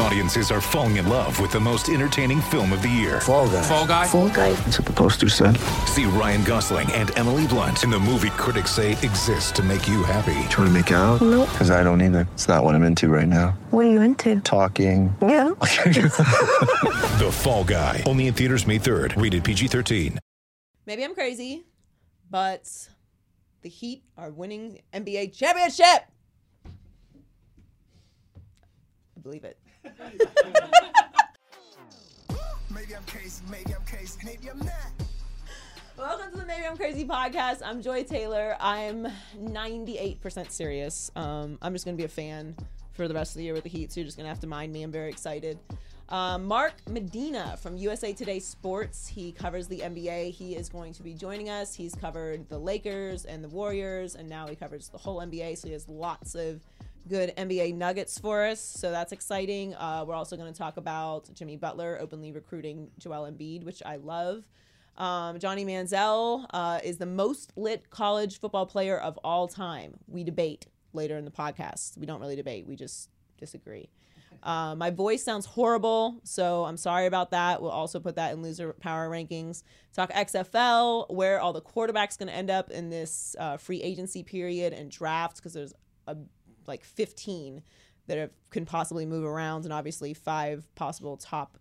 Audiences are falling in love with the most entertaining film of the year. Fall guy. Fall guy. Fall guy. That's what the poster said. See Ryan Gosling and Emily Blunt in the movie critics say exists to make you happy. Trying to make it out? Nope. Because I don't either. It's not what I'm into right now. What are you into? Talking. Yeah. The Fall Guy. Only in theaters May 3rd. Rated PG-13. Maybe I'm crazy, but the Heat are winning NBA championship. I believe it. Maybe I'm crazy, maybe I'm crazy, maybe I'm not. Welcome to the Maybe I'm Crazy podcast. I'm Joy Taylor. I'm 98% serious. Um, I'm just going to be a fan for the rest of the year with the Heat, so you're just going to have to mind me. I'm very excited. Um, Mark Medina from USA Today Sports. He covers the NBA. He is going to be joining us. He's covered the Lakers and the Warriors, and now he covers the whole NBA, so he has lots of good NBA nuggets for us. So that's exciting. Uh, we're also going to talk about Jimmy Butler openly recruiting Joel Embiid, which I love. Um, Johnny Manziel uh, is the most lit college football player of all time. We debate later in the podcast. We don't really debate, we just disagree. Uh, my voice sounds horrible, so I'm sorry about that. We'll also put that in loser power rankings. Talk XFL, where all the quarterbacks going to end up in this uh, free agency period and draft, because there's a, like 15 that have, can possibly move around, and obviously five possible top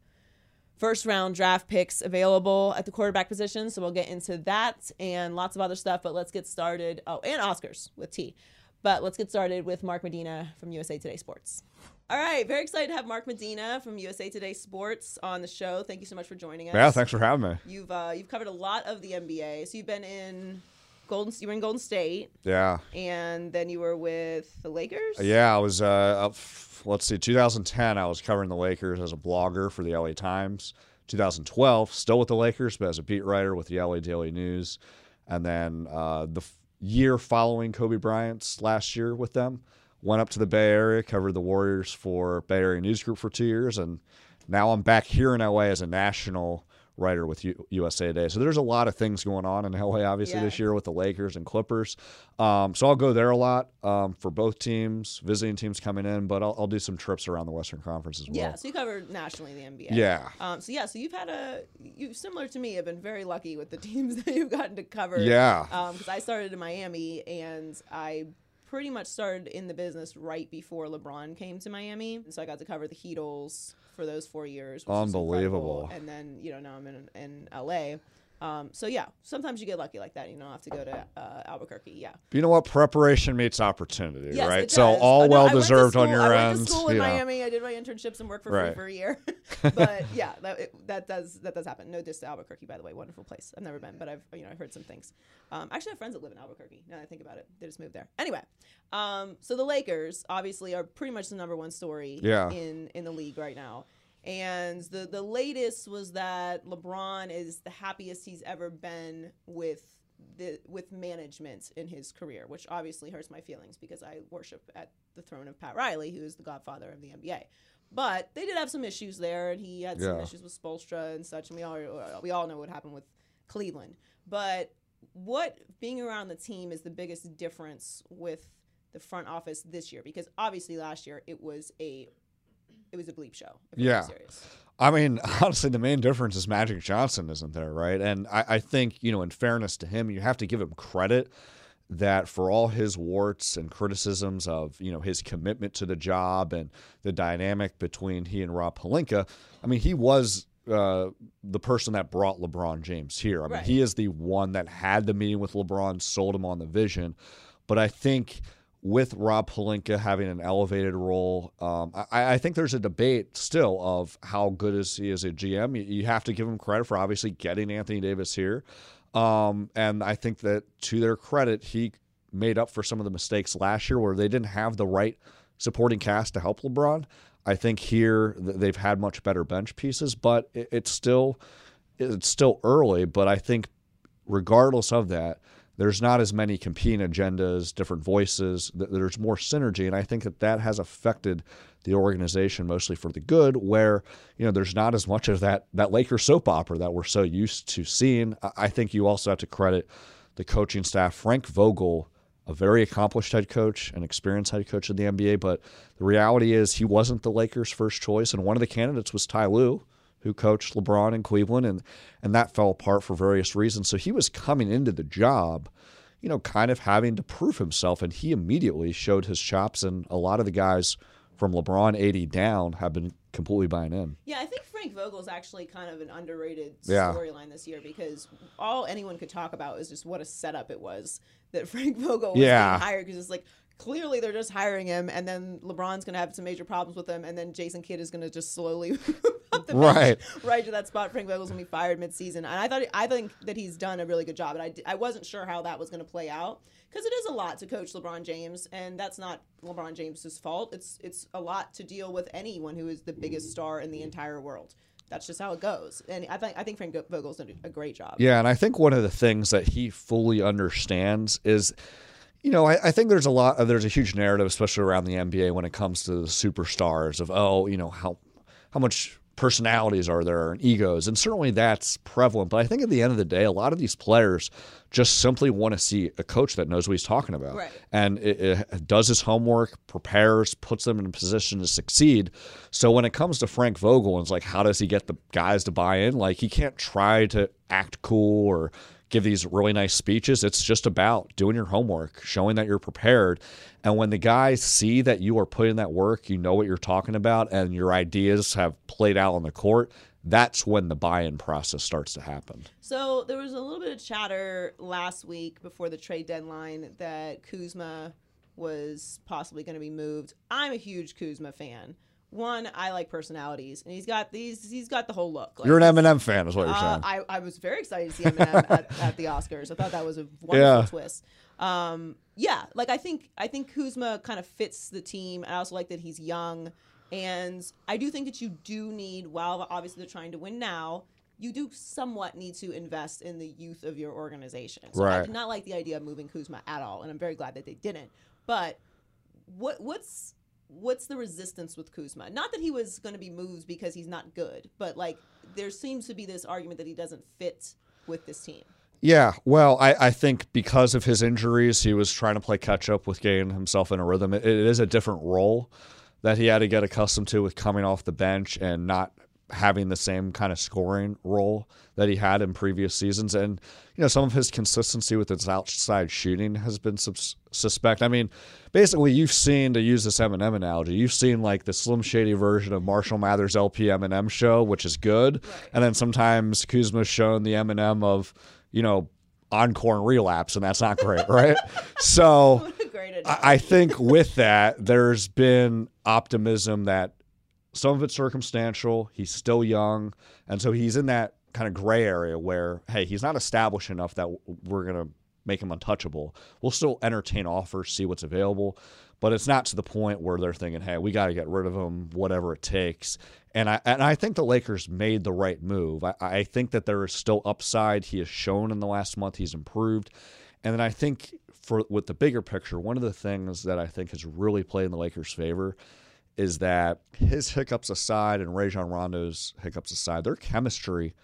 first round draft picks available at the quarterback position. So we'll get into that and lots of other stuff. But let's get started. Oh, and Oscars with T. But let's get started with Mark Medina from USA Today Sports. All right, very excited to have Mark Medina from USA Today Sports on the show. Thank you so much for joining us. Yeah, thanks for having me. You've uh, you've covered a lot of the NBA. So you've been in Golden. You were in Golden State, Yeah. and then you were with the Lakers. Yeah, I was, uh, up, let's see, 2010, I was covering the Lakers as a blogger for the LA Times. 2012, still with the Lakers, but as a beat writer with the LA Daily News. And then uh, the f- year following Kobe Bryant's last year with them, went up to the Bay Area, covered the Warriors for Bay Area News Group for two years. And now I'm back here in LA as a national writer with U- USA Today. So there's a lot of things going on in LA, obviously, Yeah. this year with the Lakers and Clippers. Um, so I'll go there a lot um, for both teams, visiting teams coming in, but I'll, I'll do some trips around the Western Conference as well. Yeah, so you covered nationally the NBA. Yeah. Um, so yeah, so you've had a you similar to me. Have been very lucky with the teams that you've gotten to cover. Yeah. Because I started in Miami and I pretty much started in the business right before LeBron came to Miami, and so I got to cover the Heatles for those four years. Which was. Unbelievable. And then you know now I'm in in LA. Um, so yeah, sometimes you get lucky like that. You don't have to go to uh, Albuquerque. Yeah. You know what? Preparation meets opportunity, Yes, right? so all no, well I went to deserved on your end. I went to school in know. Miami. I did my internships and worked for free for a year. but yeah, that, it, that does that does happen. No diss to Albuquerque, by the way, wonderful place. I've never been, but I've you know I've heard some things. Um, actually, I have friends that live in Albuquerque. Now that I think about it, they just moved there. Anyway, um, so the Lakers obviously are pretty much the number one story Yeah. in in the league right now. And the the latest was that LeBron is the happiest he's ever been with the with management in his career, which obviously hurts my feelings because I worship at the throne of Pat Riley, who is the godfather of the NBA. But they did have some issues there, and he had some Yeah. issues with Spoelstra and such, and we all we all know what happened with Cleveland. But what being around the team is the biggest difference with the front office this year? Because obviously last year it was a it was a bleep show. If Yeah. I mean, honestly, the main difference is Magic Johnson isn't there, right? And I, I think, you know, in fairness to him, you have to give him credit that for all his warts and criticisms of, you know, his commitment to the job and the dynamic between he and Rob Pelinka, I mean, he was uh, the person that brought LeBron James here. I mean, Right. he is the one that had the meeting with LeBron, sold him on the vision. But I think with Rob Pelinka having an elevated role, um, I, I think there's a debate still of how good is he as a GM. You, you have to give him credit for obviously getting Anthony Davis here. Um, and I think that to their credit, he made up for some of the mistakes last year where they didn't have the right supporting cast to help LeBron. I think here they've had much better bench pieces, but it, it's still it's still early. But I think regardless of that, there's not as many competing agendas, different voices. There's more synergy, and I think that that has affected the organization mostly for the good. Where you know there's not as much of that that Lakers soap opera that we're so used to seeing. I- I think you also have to credit the coaching staff. Frank Vogel, a very accomplished head coach, an experienced head coach in the NBA, but the reality is he wasn't the Lakers' first choice, and one of the candidates was Ty Lue who coached LeBron in Cleveland, and and that fell apart for various reasons. So he was coming into the job, you know, kind of having to prove himself, and he immediately showed his chops. And a lot of the guys from LeBron 80 down have been completely buying in. Yeah, I think Frank Vogel is actually kind of an underrated Yeah. storyline this year because all anyone could talk about is just what a setup it was that Frank Vogel was Yeah. hired because it's like clearly they're just hiring him and then LeBron's going to have some major problems with him and then Jason Kidd is going to just slowly move up the bench Right. right to that spot Frank Vogel's going to be fired midseason. And I thought I think that he's done a really good job and I, I wasn't sure how that was going to play out because it is a lot to coach LeBron James and that's not LeBron James's fault. It's it's a lot to deal with anyone who is the biggest star in the entire world. That's just how it goes. And I think I think Frank Vogel's done a great job. Yeah, and I think one of the things that he fully understands is, you know, I, I think there's a lot, uh, there's a huge narrative, especially around the NBA, when it comes to the superstars of, oh, you know, how how much personalities are there and egos, and certainly that's prevalent. But I think at the end of the day, a lot of these players just simply want to see a coach that knows what he's talking about, Right. and it, it does his homework, prepares, puts them in a position to succeed. So when it comes to Frank Vogel, and it's like, how does he get the guys to buy in? Like he can't try to act cool or give these really nice speeches. It's just about doing your homework, showing that you're prepared. And when the guys see that you are putting that work, you know what you're talking about, and your ideas have played out on the court, that's when the buy-in process starts to happen. So there was a little bit of chatter last week before the trade deadline that Kuzma was possibly going to be moved. I'm a huge Kuzma fan. One, I like personalities, and he's got these. He's got the whole look. Like, You're an Eminem fan, is what you're Uh, saying. I, I was very excited to see Eminem at, at the Oscars. I thought that was a wonderful Yeah. twist. Um, yeah, like I think I think Kuzma kind of fits the team. I also like that he's young, and I do think that you do need. While obviously they're trying to win now, you do somewhat need to invest in the youth of your organization. So I did not like the idea of moving Kuzma at all, and I'm very glad that they didn't. But what what's what's the resistance with Kuzma? Not that he was going to be moved because he's not good, but like there seems to be this argument that he doesn't fit with this team. Yeah, well, I, I think because of his injuries, he was trying to play catch up with getting himself in a rhythm. It, it is a different role that he had to get accustomed to with coming off the bench and not having the same kind of scoring role that he had in previous seasons. And, you know, some of his consistency with his outside shooting has been sus- suspect. I mean, basically, you've seen, to use this Eminem analogy, you've seen like the Slim Shady version of Marshall Mathers LP Eminem show, which is good. And then sometimes Kuzma's shown the Eminem of, you know, encore and relapse, and that's not great, right? so Great. I, I think with that, there's been optimism that some of it's circumstantial. He's still young, and so he's in that kind of gray area where, hey, he's not established enough that we're gonna make him untouchable. We'll still entertain offers, see what's available, but it's not to the point where they're thinking, hey, we got to get rid of him, whatever it takes. And I and I think the Lakers made the right move. I, I think that there is still upside. He has shown in the last month he's improved, and then I think for with the bigger picture, one of the things that I think has really played in the Lakers' favor is that his hiccups aside and Rajon Rondo's hiccups aside, their chemistry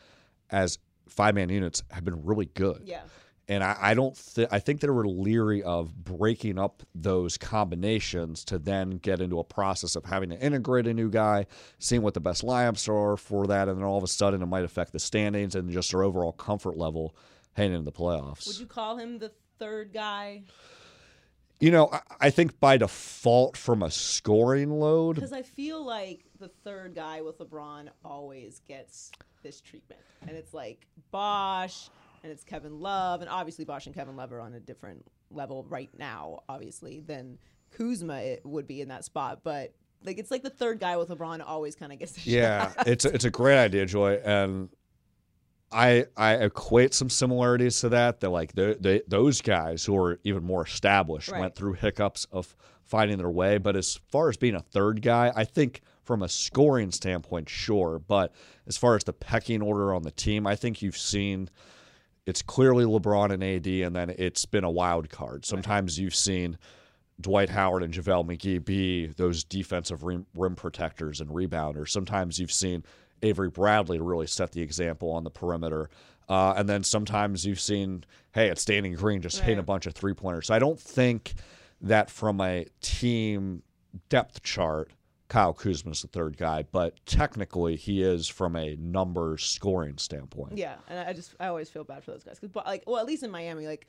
as five man units have been really good. Yeah. And I, I don't think I think they were leery of breaking up those combinations to then get into a process of having to integrate a new guy, seeing what the best lineups are for that, and then all of a sudden it might affect the standings and just their overall comfort level heading into the playoffs. Would you call him the third guy? You know, I, I think by default from a scoring load, Because I feel like the third guy with LeBron always gets this treatment, and it's like Bosh, and it's Kevin Love, and obviously Bosh and Kevin Love are on a different level right now, obviously, than Kuzma it would be in that spot, but. Like it's like the third guy with LeBron always kind of gets the Yeah, shot. it's a, it's a great idea, Joy, and I I equate some similarities to that. That like the, the, those guys who are even more established Right. went through hiccups of finding their way. But as far as being a third guy, I think from a scoring standpoint, sure. But as far as the pecking order on the team, I think you've seen it's clearly LeBron and AD, and then it's been a wild card. Sometimes you've seen Dwight Howard and JaVale McGee be those defensive rim, rim protectors and rebounders. Sometimes you've seen Avery Bradley to really set the example on the perimeter. Uh, and then sometimes you've seen, hey, it's Danny Green just hitting a bunch of three pointers. So I don't think that from a team depth chart, Kyle Kuzma's the third guy, but technically he is from a numbers scoring standpoint. Yeah, and I just I always feel bad for those guys because like well at least in Miami like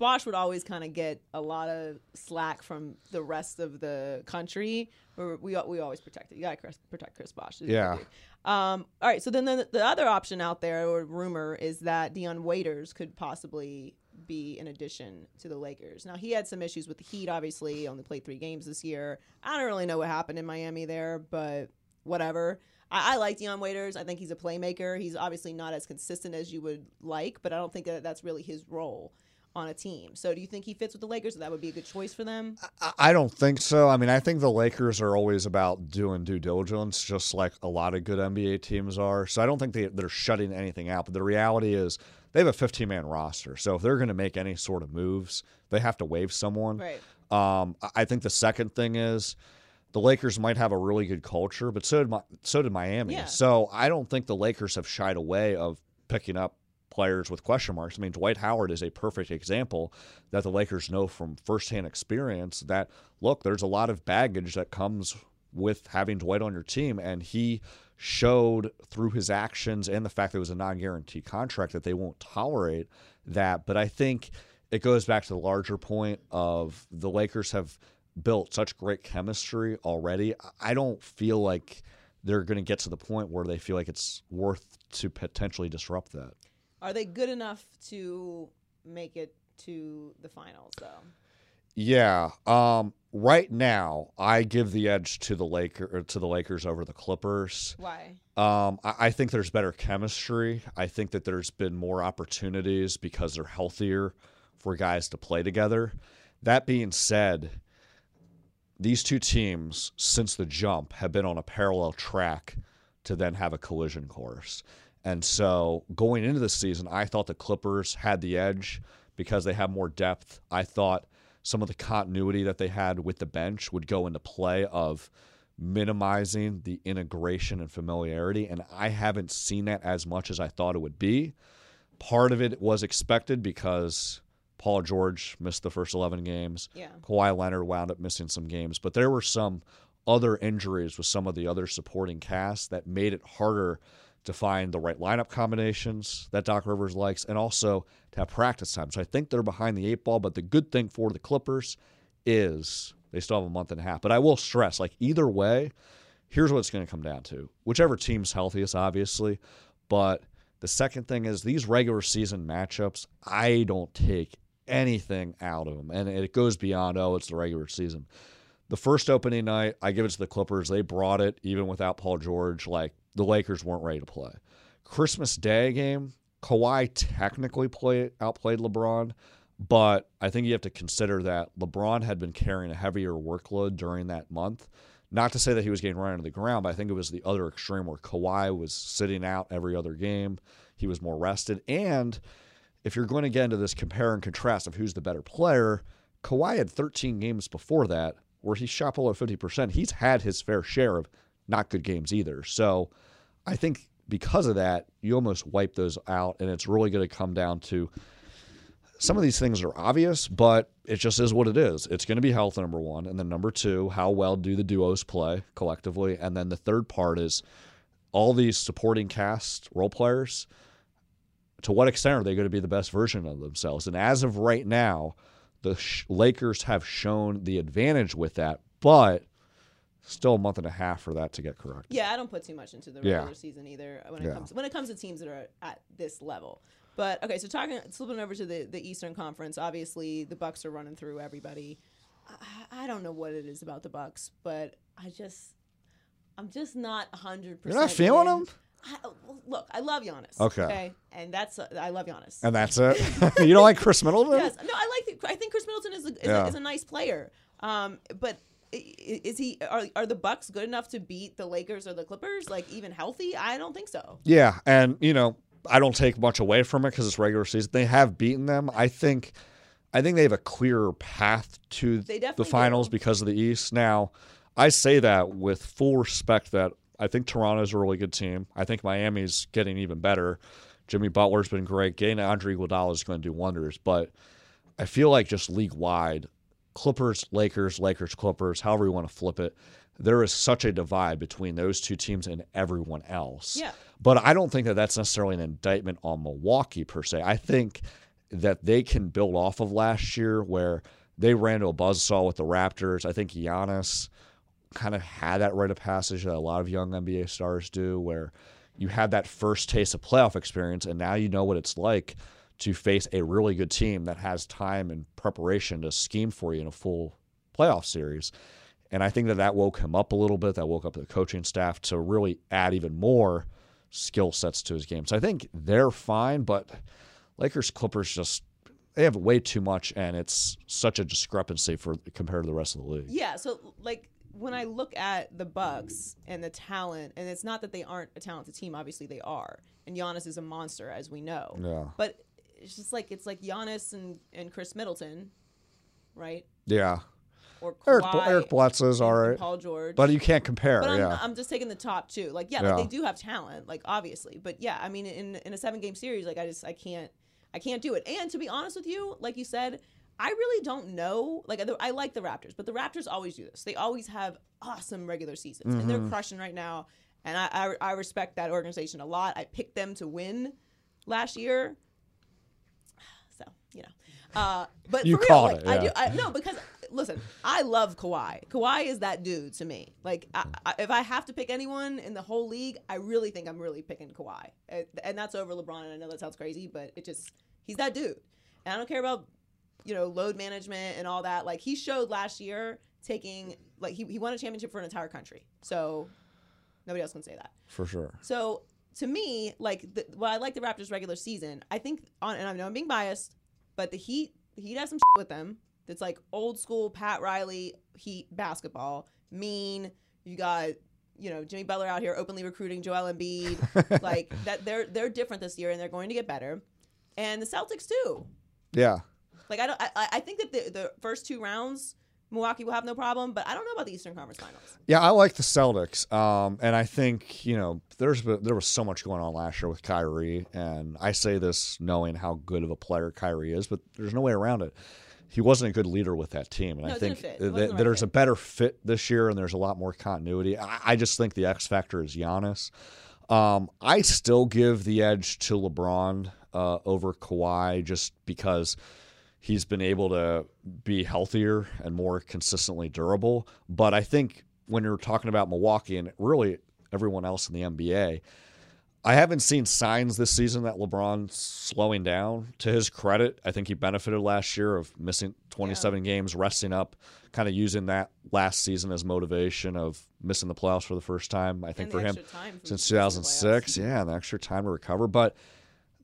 Bosh would always kind of get a lot of slack from the rest of the country. Where we we always protect it. You gotta protect Chris Bosh. Yeah. Um. All right. So then the, the other option out there or rumor is that Dion Waiters could possibly be an addition to the Lakers. Now he had some issues with the Heat. Obviously, only played three games this year. I don't really know what happened in Miami there, but whatever. I, I like Dion Waiters. I think he's a playmaker. He's obviously not as consistent as you would like, but I don't think that that's really his role on a team. So do you think he fits with the Lakers? That would be a good choice for them. I- I don't think so. I mean, I think the Lakers are always about doing due diligence, just like a lot of good NBA teams are. So I don't think they, they're shutting anything out. But the reality is they have a 15 man roster. So if they're going to make any sort of moves, they have to waive someone. Right. Um, I- think the second thing is the Lakers might have a really good culture, but so did my, so did Miami. Yeah. So I don't think the Lakers have shied away of picking up players with question marks. I mean, Dwight Howard is a perfect example that the Lakers know from firsthand experience that look, there's a lot of baggage that comes with having Dwight on your team, and he showed through his actions and the fact that it was a non-guaranteed contract that they won't tolerate that. But I think it goes back to the larger point of the Lakers have built such great chemistry already. I don't feel like they're going to get to the point where they feel like it's worth to potentially disrupt that. Are they good enough to make it to the finals though? Yeah. Um, right now, I give the edge to the Laker to the Lakers over the Clippers. Why? Um, I, I think there's better chemistry. I think that there's been more opportunities because they're healthier for guys to play together. That being said, these two teams, since the jump, have been on a parallel track to then have a collision course. And so going into the season, I thought the Clippers had the edge because they have more depth. I thought some of the continuity that they had with the bench would go into play of minimizing the integration and familiarity. And I haven't seen that as much as I thought it would be. Part of it was expected because Paul George missed the first 11 games. Yeah. Kawhi Leonard wound up missing some games, but there were some other injuries with some of the other supporting cast that made it harder to find the right lineup combinations that Doc Rivers likes and also to have practice time. So I think they're behind the eight ball, but the good thing for the Clippers is they still have a month and a half. But I will stress, like either way, here's what it's going to come down to. Whichever team's healthiest, obviously, but the second thing is these regular season matchups, I don't take anything out of them. And it goes beyond, oh, it's the regular season. The first opening night, I give it to the Clippers. They brought it even without Paul George. Like the Lakers weren't ready to play. Christmas Day game, Kawhi technically played outplayed LeBron, but I think you have to consider that LeBron had been carrying a heavier workload during that month. Not to say that he was getting run into the ground, but I think it was the other extreme where Kawhi was sitting out every other game. He was more rested. And if you're going to get into this compare and contrast of who's the better player, Kawhi had 13 games before that where he shot below 50%. He's had his fair share of not good games either. So I think because of that, you almost wipe those out, and it's really going to come down to some of these things are obvious, but it just is what it is. It's going to be health, number one. And then number two, how well do the duos play collectively? And then the third part is all these supporting cast role players, to what extent are they going to be the best version of themselves? And as of right now, the sh- Lakers have shown the advantage with that, but still a month and a half for that to get correct. Yeah, I don't put too much into the Yeah. regular season either when it Yeah. comes when it comes to teams that are at this level. But okay, so talking slipping over to the the Eastern Conference, obviously the Bucks are running through everybody. I, I don't know what it is about the Bucks, but I just I'm just not hundred percent. You're not feeling them? I, look, I love Giannis. Okay. and that's uh, I love Giannis. And that's it. you don't like Khris Middleton? yes, no, I like. The, I think Khris Middleton is a, is, Yeah. a, is a nice player. Um, but i- i- is he? Are are the Bucks good enough to beat the Lakers or the Clippers? Like even healthy? I don't think so. Yeah, and you know, I don't take much away from it because it's regular season. They have beaten them. I think, I think they have a clearer path to the finals do. because of the East. Now, I say that with full respect that I think Toronto's a really good team. I think Miami's getting even better. Jimmy Butler's been great. Getting Andre Iguodala is going to do wonders, but I feel like just league wide, Clippers, Lakers, Lakers, Clippers, however you want to flip it, there is such a divide between those two teams and everyone else. Yeah. But I don't think that that's necessarily an indictment on Milwaukee per se. I think that they can build off of last year where they ran to a buzzsaw with the Raptors. I think Giannis kind of had that rite of passage that a lot of young NBA stars do, where you had that first taste of playoff experience, and now you know what it's like to face a really good team that has time and preparation to scheme for you in a full playoff series. And I think that that woke him up a little bit. That woke up the coaching staff to really add even more skill sets to his game. So I think they're fine, but Lakers Clippers just they have way too much, and it's such a discrepancy for compared to the rest of the league. Yeah, so like when I look at the Bucks and the talent, and it's not that they aren't a talented team. Obviously, they are, and Giannis is a monster, as we know. Yeah. But it's just like it's like Giannis and and Khris Middleton, right? Yeah, Or Eric Kawhi Eric Bledsoe's and- all and right, Paul George. but you can't compare. But I'm, yeah, I'm just taking the top two. Like, yeah, Yeah. like they do have talent, like obviously. But yeah, I mean, in in a seven game series, like I just I can't I can't do it. And to be honest with you, like you said, I really don't know. Like I, I like the Raptors, but the Raptors always do this. They always have awesome regular seasons, and Mm-hmm. they're crushing right now. And I, I I respect that organization a lot. I picked them to win last year. So you know, uh, but You for real, like, it, I do. I, no, because listen, I love Kawhi. Kawhi is that dude to me. Like, I, I, if I have to pick anyone in the whole league, I really think I'm really picking Kawhi, and that's over LeBron. And I know that sounds crazy, but it just he's that dude. And I don't care about you know load management and all that. Like he showed last year taking like he, he won a championship for an entire country. So nobody else can say that. for sure. So to me, like the, well, I like the Raptors regular season. I think on and I know I'm being biased, but the Heat the Heat has some shit with them. That's like old school Pat Riley Heat basketball. Mean. You got you know Jimmy Butler out here openly recruiting Joel Embiid. like that they're they're different this year and they're going to get better. And the Celtics too. Yeah, Like I don't I, I- think that the the first two rounds Milwaukee will have no problem, but I don't know about the Eastern Conference Finals. yeah, I like the Celtics, um, and I think you know there's there was so much going on last year with Kyrie, and I say this knowing how good of a player Kyrie is, but there's no way around it. He wasn't a good leader with that team, and No, I think fit. The right there's a better fit this year, and there's a lot more continuity. I, I just think the X factor is Giannis. Um, I still give the edge to LeBron uh, over Kawhi just because he's been able to be healthier and more consistently durable. But I think when you're talking about Milwaukee and really everyone else in the NBA, I haven't seen signs this season that LeBron's slowing down. To his credit, I think he benefited last year of missing 27 games, resting up, kind of using that last season as motivation of missing the playoffs for the first time. I think And for him extra time from since 2006. Yeah, and the extra time to recover. But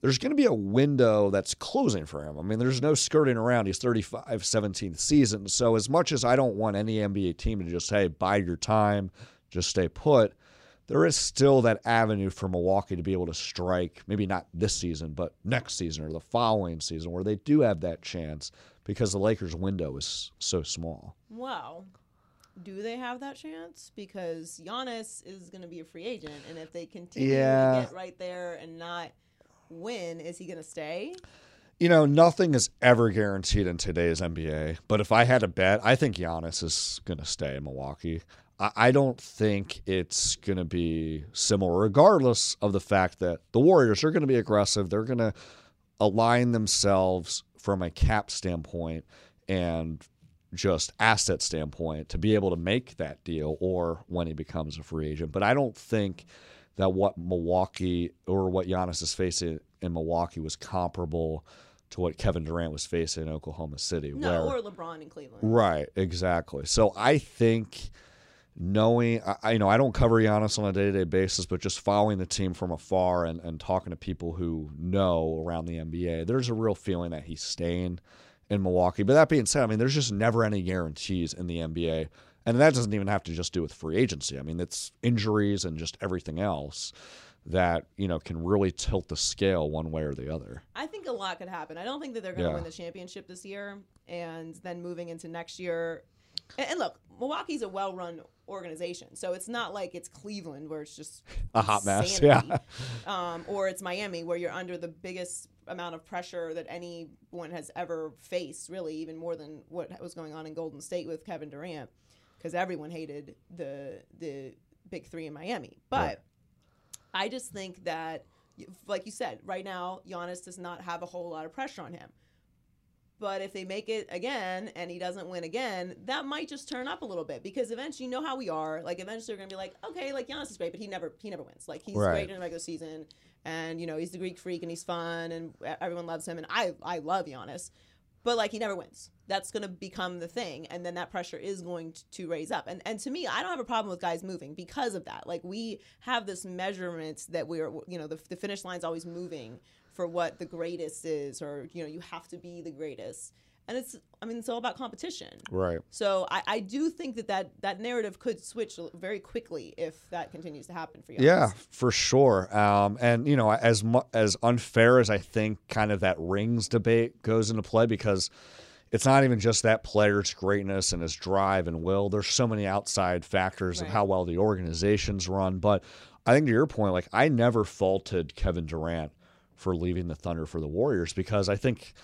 there's going to be a window that's closing for him. I mean, there's no skirting around. He's 35, 17th season. So as much as I don't want any NBA team to just, hey, bide your time, just stay put, there is still that avenue for Milwaukee to be able to strike, maybe not this season, but next season or the following season, where they do have that chance because the Lakers' window is so small. Wow. Do they have that chance? Because Giannis is going to be a free agent, and if they continue Yeah. to get right there and not win, is he going to stay? You know, nothing is ever guaranteed in today's NBA. But if I had to bet, I think Giannis is going to stay in Milwaukee. I, I don't think it's going to be similar, regardless of the fact that the Warriors are going to be aggressive. They're going to align themselves from a cap standpoint and just asset standpoint to be able to make that deal or when he becomes a free agent. But I don't think that what Milwaukee or what Giannis is facing in Milwaukee was comparable to what Kevin Durant was facing in Oklahoma City. No, where, or LeBron in Cleveland. Right, exactly. So I think knowing, I, you know, I don't cover Giannis on a day to day basis, but just following the team from afar and, and talking to people who know around the NBA, there's a real feeling that he's staying in Milwaukee. But that being said, I mean, there's just never any guarantees in the NBA. And that doesn't even have to just do with free agency. I mean, it's injuries and just everything else that you know can really tilt the scale one way or the other. I think a lot could happen. I don't think that they're going to Yeah. win the championship this year, and then moving into next year. And, and look, Milwaukee's a well-run organization, so it's not like it's Cleveland where it's just A hot mess, insanity. yeah. um, or it's Miami where you're under the biggest amount of pressure that anyone has ever faced, really, even more than what was going on in Golden State with Kevin Durant, because everyone hated the the big three in Miami. But Right. I just think that, like you said, right now Giannis does not have a whole lot of pressure on him. But if they make it again and he doesn't win again, that might just turn up a little bit because eventually you know how we are. Like eventually they're gonna be like, okay, like Giannis is great, but he never he never wins. Like he's Right. great in the regular season, and you know he's the Greek freak and he's fun and everyone loves him and I I love Giannis, but like he never wins. That's gonna become the thing, and then that pressure is going to, to raise up. And and to me, I don't have a problem with guys moving because of that. Like we have this measurement that we're you know the the finish line's always moving for what the greatest is, or you know you have to be the greatest. And it's I mean it's all about competition. Right. So I, I do think that, that that narrative could switch very quickly if that continues to happen for you. Yeah, for sure. Um, and you know, as mu- as unfair as I think kind of that rings debate goes into play because it's not even just that player's greatness and his drive and will. There's so many outside factors of how well the organization's run. But I think to your point, like I never faulted Kevin Durant for leaving the Thunder for the Warriors because I think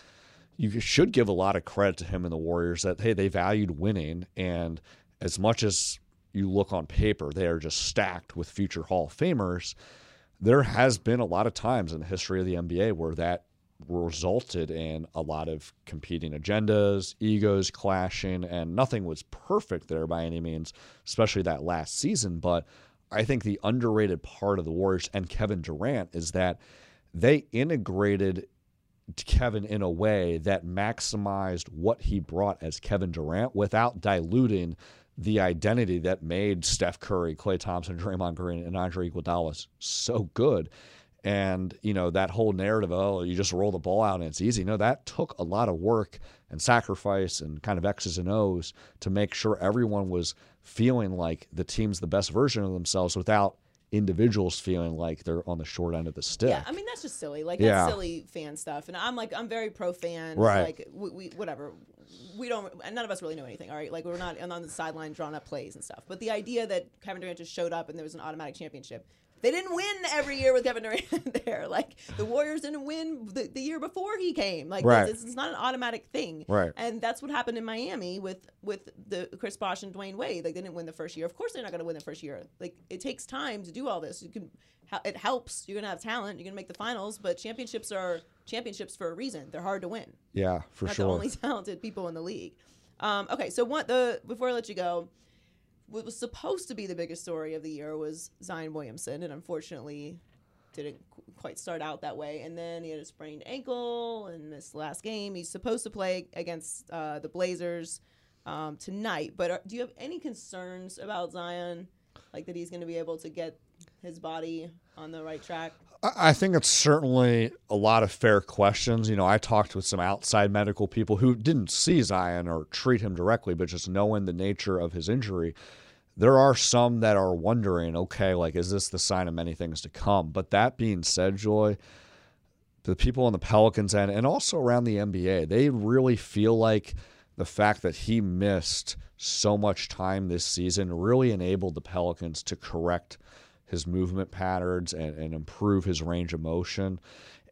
you should give a lot of credit to him and the Warriors that hey they valued winning and as much as you look on paper they are just stacked with future Hall of Famers there has been a lot of times in the history of the NBA where that resulted in a lot of competing agendas, egos clashing, and nothing was perfect there by any means, especially that last season. But I think the underrated part of the Warriors and Kevin Durant is that they integrated Kevin in a way that maximized what he brought as Kevin Durant without diluting the identity that made Steph Curry, Klay Thompson, Draymond Green, and Andre Iguodala so good. And you know that whole narrative, oh, you just roll the ball out and it's easy. No, that took a lot of work and sacrifice and kind of X's and O's to make sure everyone was feeling like the team's the best version of themselves without individuals feeling like they're on the short end of the stick. Yeah, I mean that's just silly. Like Yeah. that's silly fan stuff. And I'm like I'm very pro fan. Right. Like we, we whatever. We don't. and None of us really know anything. All right. Like we're not on the sideline drawing up plays and stuff. But the idea that Kevin Durant just showed up and there was an automatic championship. They didn't win every year with Kevin Durant there. Like the Warriors didn't win the, the year before he came. Like Right. it's, it's not an automatic thing. Right. And that's what happened in Miami with with the Chris Bosh and Dwyane Wade. Like they didn't win the first year. Of course they're not going to win the first year. Like it takes time to do all this. You can it helps. You're going to have talent. You're going to make the finals, but championships are championships for a reason. They're hard to win. Yeah, for Not sure. the only talented people in the league. Um, okay, so what the before I let you go, what was supposed to be the biggest story of the year was Zion Williamson, and unfortunately didn't quite start out that way. And then he had a sprained ankle and missed the last game. He's supposed to play against uh, the Blazers um, tonight. But are, do you have any concerns about Zion, like that he's going to be able to get his body on the right track? I think it's certainly a lot of fair questions. You know, I talked with some outside medical people who didn't see Zion or treat him directly, but just knowing the nature of his injury, there are some that are wondering, okay, like, is this the sign of many things to come? But that being said, Joy, the people on the Pelicans end and also around the NBA, they really feel like the fact that he missed so much time this season really enabled the Pelicans to correct his movement patterns and, and improve his range of motion.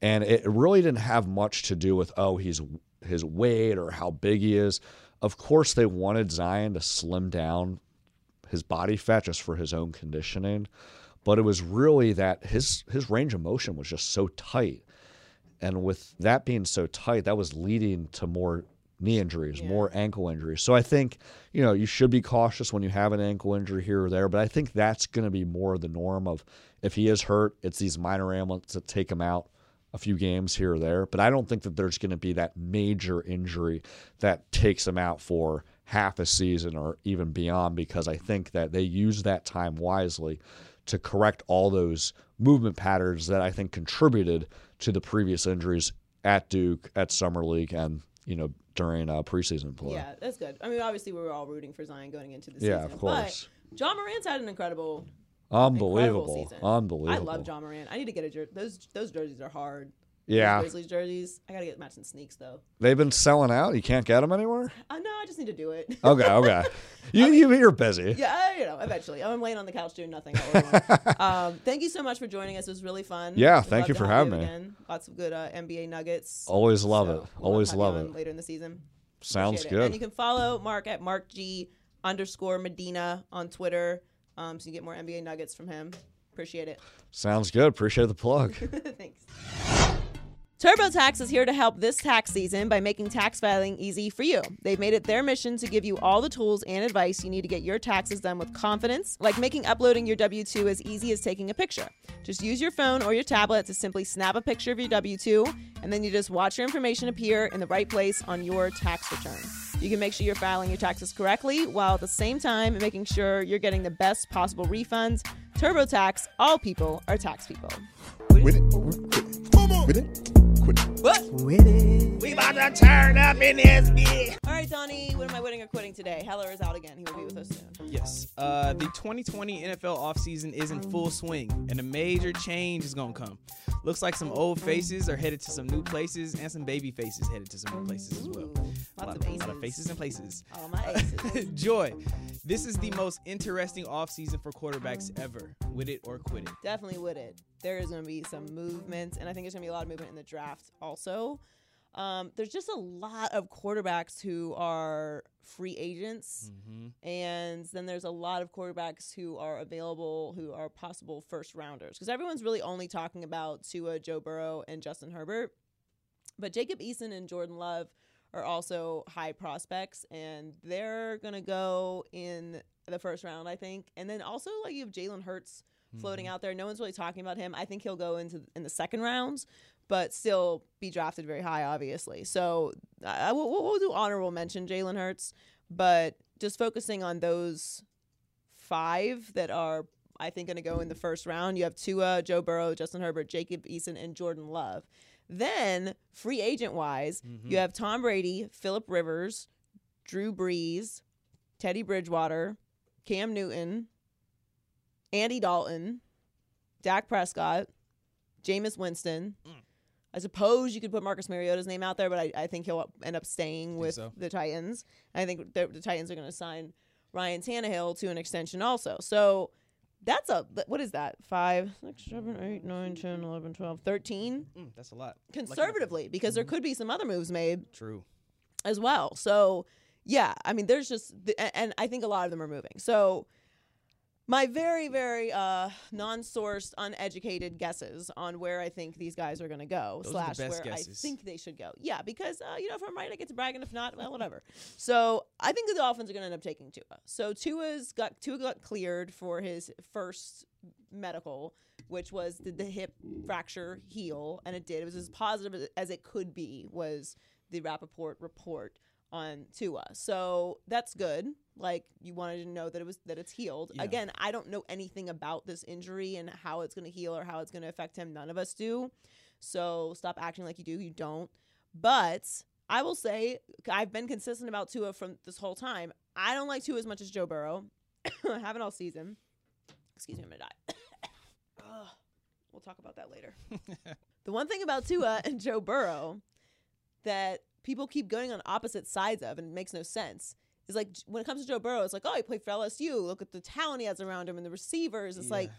And it really didn't have much to do with, oh, he's his weight or how big he is. Of course, they wanted Zion to slim down his body fat just for his own conditioning. But it was really that his his range of motion was just so tight. And with that being so tight, that was leading to more knee injuries, more ankle injuries. So I think, you know, you should be cautious when you have an ankle injury here or there, but I think that's going to be more the norm of if he is hurt, it's these minor ailments that take him out a few games here or there. But I don't think that there's going to be that major injury that takes him out for half a season or even beyond because I think that they use that time wisely to correct all those movement patterns that I think contributed to the previous injuries at Duke, at Summer League, and you know during uh, preseason play. Yeah, that's good. I mean, obviously we were all rooting for Zion going into the Yeah, season. Yeah, of course. But Ja Morant's had an incredible Unbelievable. season. Unbelievable. I love Ja Morant. I need to get a jersey. Those those jerseys are hard. Yeah. Grizzlies jerseys. I gotta get matching sneaks though. They've been selling out. You can't get them anywhere? I know. I just need to do it. Okay, okay. you, you, you're busy. Yeah, I- you know, eventually. I'm laying on the couch doing nothing. um, thank you so much for joining us. It was really fun. Yeah, thank you for having me. Again. Lots of good uh, NBA nuggets. Always love So it. Always love it. Later in the season. Sounds Appreciate it. And you can follow Mark at Mark G underscore Medina on Twitter, um, so you get more NBA nuggets from him. Appreciate it. Sounds good. Appreciate the plug. Thanks. TurboTax is here to help this tax season by making tax filing easy for you. They've made it their mission to give you all the tools and advice you need to get your taxes done with confidence, like making uploading your W 2 as easy as taking a picture. Just use your phone or your tablet to simply snap a picture of your W 2, and then you just watch your information appear in the right place on your tax return. You can make sure you're filing your taxes correctly while at the same time making sure you're getting the best possible refunds. TurboTax, all people are tax people. With it. With it. Quit it. What? With it. We about to turn up in this bitch. All right, Donnie, what am I winning or quitting today? Heller is out again. He will be with us soon. Yes. Uh, the 2020 NFL offseason is in full swing, and a major change is going to come. Looks like some old faces are headed to some new places, and some baby faces headed to some new places as well. Ooh, A lot, of a lot of faces and places. All my aces. Joy, this is the most interesting offseason for quarterbacks ever. With it or quit it. Definitely would it. There is going to be some movement, and I think there's going to be a lot of movement in the draft also. Um, there's just a lot of quarterbacks who are free agents, and then there's a lot of quarterbacks who are available who are possible first rounders because everyone's really only talking about Tua, Joe Burrow, and Justin Herbert. But Jacob Eason and Jordan Love are also high prospects, and they're gonna go in the first round, I think. And then also like you have Jalen Hurts floating out there. No one's really talking about him. I think he'll go into in the second rounds, but still be drafted very high, obviously. So I will we'll, we'll do honorable mention Jalen Hurts, but just focusing on those five that are I think going to go in the first round. You have Tua, Joe Burrow, Justin Herbert, Jacob Eason, and Jordan Love. Then free agent wise, you mm-hmm. have Tom Brady, Philip Rivers, Drew Brees, Teddy Bridgewater, Cam Newton, Andy Dalton, Dak Prescott, Jameis Winston. Mm. I suppose you could put Marcus Mariota's name out there, but I, I think he'll end up staying with so. the Titans. I think the, the Titans are going to sign Ryan Tannehill to an extension also. So that's a, what is that? Five, six, seven, eight, nine, 10, 11, 12, 13? Mm, that's a lot. Conservatively, because there could be some other moves made True. as well. So, yeah, I mean, there's just, and- and I think a lot of them are moving. So, my very, very uh, non-sourced, uneducated guesses on where I think these guys are going to go, Those slash where I think they should go. Yeah, because uh, you know, if I'm right, I get to brag, and if not, well, whatever. So I think the Dolphins are going to end up taking Tua. So Tua's got Tua got cleared for his first medical, which was did the hip fracture heal, and it did. It was as positive as it could be. Was the Rapoport report on Tua. So that's good. Like you wanted to know that it was that it's healed. Yeah. Again, I don't know anything about this injury and how it's going to heal or how it's going to affect him. None of us do. So stop acting like you do. You don't. But I will say I've been consistent about Tua from this whole time. I don't like Tua as much as Joe Burrow. I haven't all season. Excuse me, I'm gonna die. We'll talk about that later. the one thing about Tua and Joe Burrow that people keep going on opposite sides of, and it makes no sense, is like when it comes to Joe Burrow, it's like, oh, he played for LSU. Look at the talent he has around him and the receivers. It's like,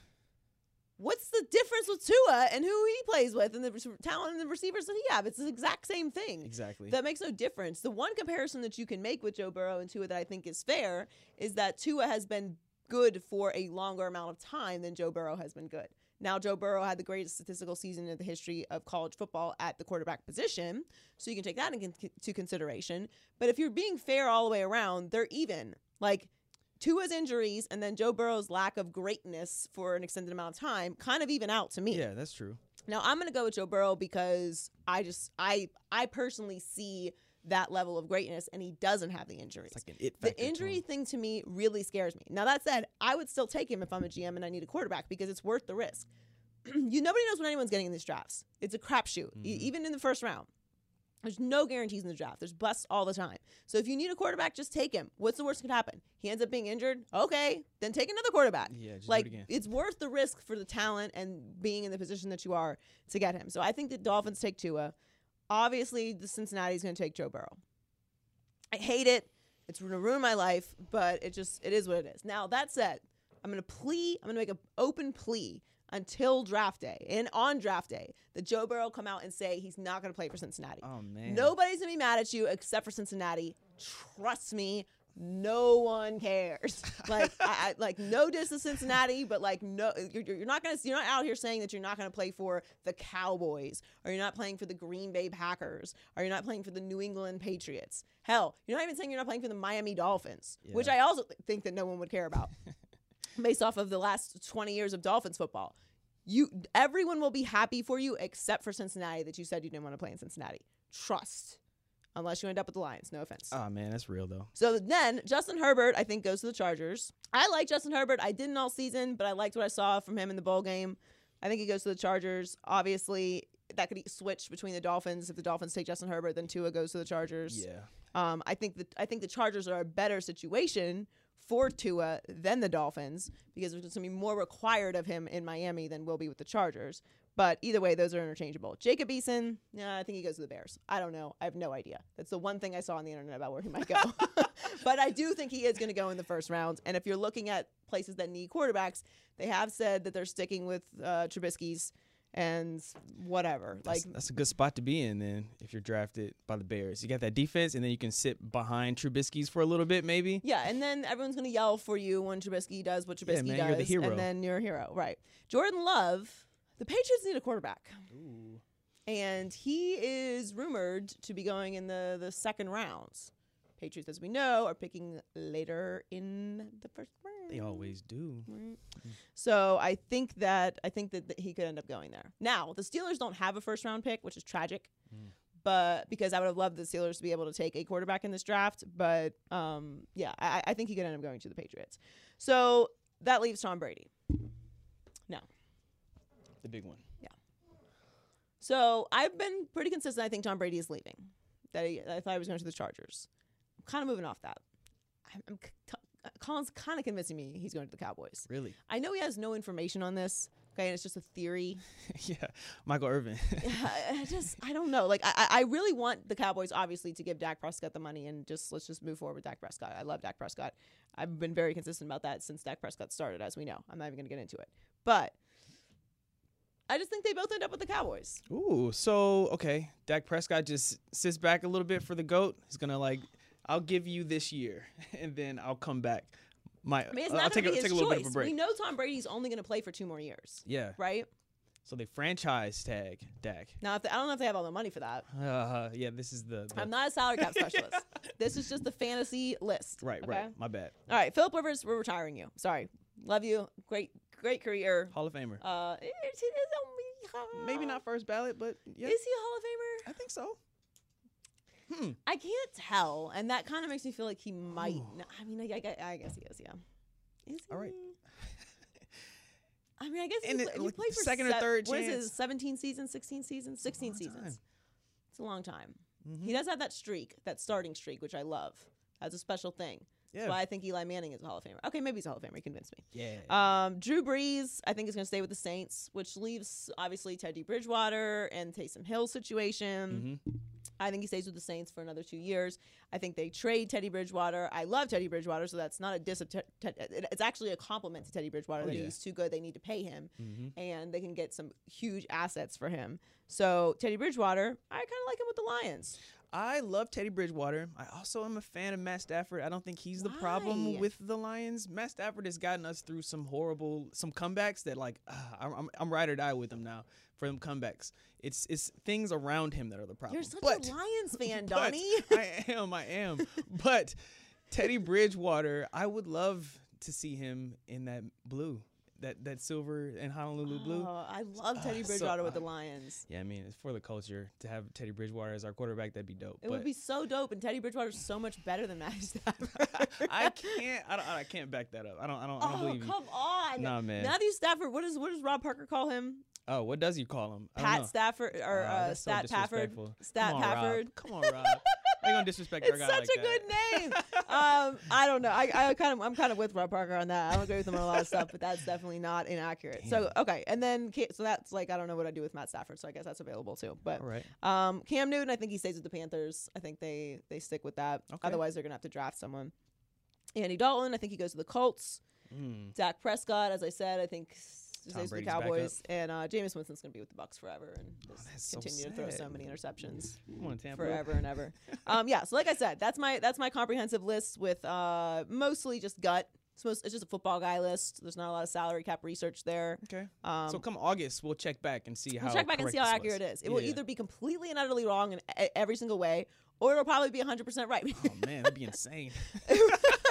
what's the difference with Tua and who he plays with and the talent and the receivers that he have? It's the exact same thing. Exactly. That makes no difference. The one comparison that you can make with Joe Burrow and Tua that I think is fair is that Tua has been good for a longer amount of time than Joe Burrow has been good. Now, Joe Burrow had the greatest statistical season in the history of college football at the quarterback position, so you can take that into consideration. But if you're being fair all the way around, they're even. Like, Tua's injuries and then Joe Burrow's lack of greatness for an extended amount of time kind of even out to me. yeah, that's true. Now I'm gonna go with Joe Burrow because I just I I personally see that level of greatness and he doesn't have the injuries. It's like an it the injury thing to me really scares me. Now that said, I would still take him if I'm a GM and I need a quarterback because it's worth the risk. you nobody knows what anyone's getting in these drafts. It's a crapshoot, e- Mm-hmm. even in the first round. There's no guarantees in the draft. There's busts all the time. So if you need a quarterback, just take him. What's the worst that could happen? He ends up being injured. Okay, then take another quarterback. Yeah, it like again. it's worth the risk for the talent and being in the position that you are to get him. So I think the Dolphins take Tua. Obviously, the Cincinnati's going to take Joe Burrow. I hate it. It's going to ruin my life, but it just it is what it is. Now that said, I'm going to plea. I'm going to make an open plea until draft day and on draft day that Joe Burrow come out and say he's not going to play for Cincinnati. Oh, man. nobody's going to be mad at you except for Cincinnati. Trust me. No one cares. Like, I, I like no diss to Cincinnati, but like no, you're, you're not gonna, you're not out here saying that you're not gonna play for the Cowboys, or you're not playing for the Green Bay Packers, or you're not playing for the New England Patriots. Hell, you're not even saying you're not playing for the Miami Dolphins, which I also think that no one would care about based off of the last 20 years of Dolphins football. You everyone will be happy for you except for Cincinnati that you said you didn't want to play in Cincinnati. Trust. Unless you end up with the Lions. No offense. Oh man, that's real though. So then Justin Herbert, I think, goes to the Chargers. I like Justin Herbert. I didn't all season, but I liked what I saw from him in the bowl game. I think he goes to the Chargers. Obviously, that could switch between the Dolphins. If the Dolphins take Justin Herbert, then Tua goes to the Chargers. Yeah. Um, I think that I think the Chargers are a better situation for Tua than the Dolphins because there's going to be more required of him in Miami than will be with the Chargers. But either way, those are interchangeable. Jacob Eason, yeah, I think he goes to the Bears. I don't know. I have no idea. That's the one thing I saw on the internet about where he might go. but I do think he is going to go in the first round. And if you're looking at places that need quarterbacks, they have said that they're sticking with uh, Trubisky's and whatever. Like That's a good spot to be in then if you're drafted by the Bears. You got that defense, and then you can sit behind Trubisky's for a little bit, maybe. Yeah, and then everyone's gonna yell for you when Trubisky does what Trubisky man, does, you're the hero. and then you're a hero, right? Jordan Love, the Patriots need a quarterback, and he is rumored to be going in the the second rounds. Patriots, as we know, are picking later in the first round. They always do. So I think that I think that, that he could end up going there. Now the Steelers don't have a first round pick, which is tragic. But because I would have loved the Steelers to be able to take a quarterback in this draft, but um, yeah, I, I think he could end up going to the Patriots. So that leaves Tom Brady. The big one. Yeah. So I've been pretty consistent. I think Tom Brady is leaving. That he, I thought he was going to the Chargers. I'm kind of moving off that. I'm, I'm uh, Colin's kind of convincing me he's going to the Cowboys. Really? I know he has no information on this. Okay, and it's just a theory. yeah. Michael Irvin. I, I just I don't know. Like I, I really want the Cowboys obviously to give Dak Prescott the money and just let's just move forward with Dak Prescott. I love Dak Prescott. I've been very consistent about that since Dak Prescott started, as we know. I'm not even gonna get into it. But I just think they both end up with the Cowboys. Ooh, so okay, Dak Prescott just sits back a little bit for the goat. He's gonna like, I'll give you this year, and then I'll come back. My, I mean, it's I'll take a, take a little choice. bit of a break. We know Tom Brady's only gonna play for two more years. yeah, Right? So they franchise tag Dak. Now, if they, I don't know if they have all the money for that. Uh, yeah, this is the, the I'm not a salary cap specialist. This is just the fantasy list. right, okay? right. My bad. All right, Philip Rivers, we're retiring you. Sorry, love you. Great, great career. Hall of Famer. Uh, it- it is only- Maybe not first ballot, but yeah, Is he a Hall of Famer? I think so. Hmm. I can't tell, and that kind of makes me feel like he might. not- I mean, I, I, I guess he is. Yeah. Is he? All right. I mean, I guess And he, it- play, he played for second or third What is chance. it? Seventeen seasons, sixteen seasons, sixteen seasons. time. It's a long time. Mm-hmm. He does have that streak, that starting streak, which I love. That's a special thing. That's Yeah. why I think Eli Manning is a Hall of Famer. Okay, maybe he's a Hall of Famer. He convinced me. Yeah. Um, Drew Brees, I think, is going to stay with the Saints, which leaves obviously Teddy Bridgewater and Taysom Hill situation. I think he stays with the Saints for another two years. I think they trade Teddy Bridgewater. I love Teddy Bridgewater, so that's not a diss. Of Te- Te- it's actually a compliment to Teddy Bridgewater that yeah. he's too good. They need to pay him, and they can get some huge assets for him. So Teddy Bridgewater, I kind of like him with the Lions. I love Teddy Bridgewater. I also am a fan of Matt Stafford. I don't think he's the problem with the Lions. Matt Stafford has gotten us through some horrible, some comebacks that like uh, I'm, I'm, I'm ride or die with him now for them comebacks. It's it's things around him that are the problem. You're such But- a Lions fan, Donnie. I am, I am. But Teddy Bridgewater, I would love to see him in that blue, that that silver and Honolulu blue. Oh, I love Teddy so- Bridgewater with the Lions. Yeah, I mean, it's for the culture to have Teddy Bridgewater as our quarterback. That'd be dope. It would be so dope, and Teddy Bridgewater's so much better than Matthew Stafford. I can't. I don't. I can't back that up. I don't. I don't. I don't Oh believe you. come on! Nah, man. Matthew Stafford. What does what does Rob Parker call him? Oh, what does he call him? I don't Pat. Stafford or Oh, uh, so Stat Pafford. disrespectful. Stat Come on, Rob. Pafford. Come on, Rob. You gonna disrespect our It's guy such like a that? good name. um, I don't know. I, I kind of I'm kind of with Rob Parker on that. I don't agree with him on a lot of stuff, but that's definitely not inaccurate. So okay, and then so that's like I don't know what I do with Matt Stafford, so I guess that's available too. But right. um, Cam Newton, I think he stays with the Panthers. I think they they stick with that. Okay. Otherwise, they're gonna have to draft someone. Andy Dalton, I think he goes to the Colts. Dak Prescott, as I said, I think stays with the Cowboys, and uh, Jameis Winston's gonna be with the Bucs forever and just that's so continue to throw so many interceptions on, forever and ever. um, yeah. So like I said, that's my that's my comprehensive list with uh, mostly just gut. It's, most, it's just a football guy list. There's not a lot of salary cap research there. Okay. so come August, we'll check back and see how. Um, We'll check back and see how accurate it is. It will either be completely and utterly wrong in every single way, or it'll probably be 100% right. Oh man, that'd be insane.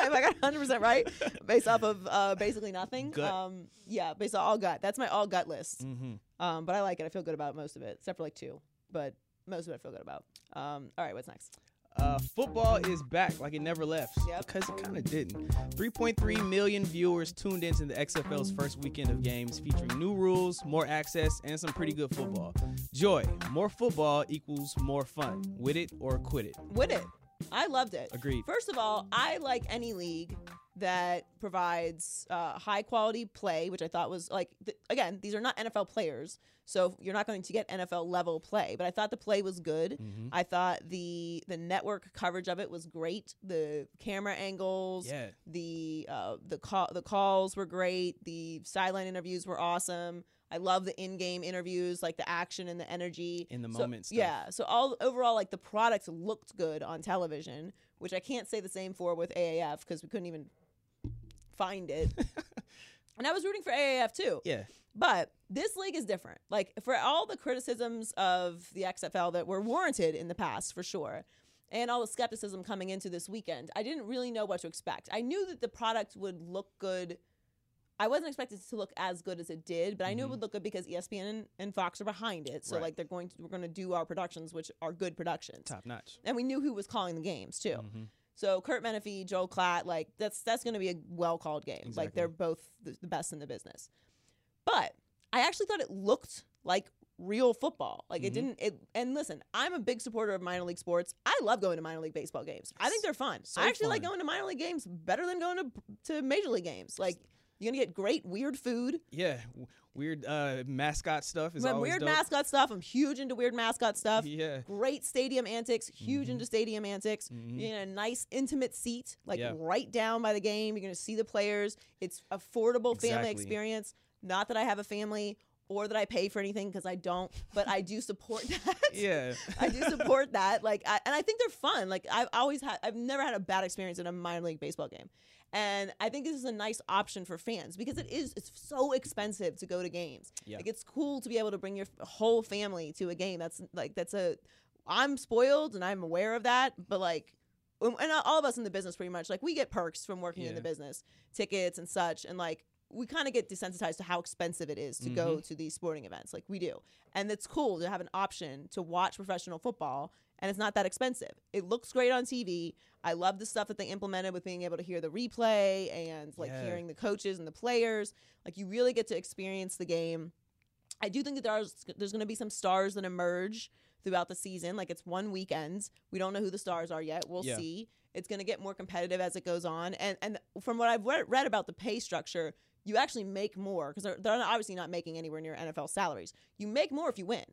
if I got 100% right based off of uh, basically nothing. Gut. Um, yeah, based on all gut. That's my all gut list. Mm-hmm. Um, but I like it. I feel good about most of it, except for like two. But most of it I feel good about. Um, all right, what's next? Uh, football is back like it never left. Yep. Because it kind of didn't. 3.3 million viewers tuned into the XFL's first weekend of games featuring new rules, more access, and some pretty good football. Joy, more football equals more fun. With it or quit it. With it. I loved it. Agreed. First of all, I like any league that provides uh, high quality play, which I thought was like, th- again, these are not NFL players, so you're not going to get NFL level play. But I thought the play was good. Mm-hmm. I thought the the network coverage of it was great. The camera angles, Yeah. the uh, the call the calls were great. The sideline interviews were awesome. I love the in-game interviews, like the action and the energy In the So- moment stuff. Yeah. So all overall, like the product looked good on television, which I can't say the same for with AAF because we couldn't even find it. and I was rooting for AAF too. Yeah. But this league is different. Like for all the criticisms of the XFL that were warranted in the past, for sure, and all the skepticism coming into this weekend, I didn't really know what to expect. I knew that the product would look good. I wasn't expecting it to look as good as it did, but I knew it would look good because ESPN and, and Fox are behind it. So Right. like they're going to we're going to do our productions, which are good productions Top notch. and we knew who was calling the games too. Mm-hmm. So Curt Menefee, Joel Klatt, like that's that's going to be a well called game. Like they're both the, the best in the business. But I actually thought it looked like real football. Like Mm-hmm. it didn't. It and listen, I'm a big supporter of minor league sports. I love going to minor league baseball games. I think they're fun. So I actually like going to minor league games better than going to to major league games. Like you're gonna get great weird food. Yeah. W- weird uh, mascot stuff is always weird dope. mascot stuff. I'm huge into weird mascot stuff. Yeah. Mm-hmm. Great stadium antics. Huge into stadium antics. You're in a nice intimate seat, like Yeah. right down by the game. You're gonna see the players. It's affordable family experience. Not that I have a family or that I pay for anything because I don't, but I do support that. Yeah. I do support that. Like, I, and I think they're fun. Like, I've always had, I've never had a bad experience in a minor league baseball game, and I think this is a nice option for fans because it is. It's so expensive to go to games. Yeah. Like, it's cool to be able to bring your whole family to a game. That's like that's a. I'm spoiled and I'm aware of that, but like. And all of us in the business, pretty much, like we get perks from working in the business, tickets and such, and like we kind of get desensitized to how expensive it is to Mm-hmm. go to these sporting events. Like we do. And it's cool to have an option to watch professional football and it's not that expensive. It looks great on TV. I love the stuff that they implemented with being able to hear the replay and like Yeah. hearing the coaches and the players. Like you really get to experience the game. I do think that there's there's going to be some stars that emerge throughout the season. Like it's one weekend. We don't know who the stars are yet. We'll Yeah. see. It's going to get more competitive as it goes on. And and from what I've read, read about the pay structure, you actually make more because they're, they're obviously not making anywhere near NFL salaries. You make more if you win.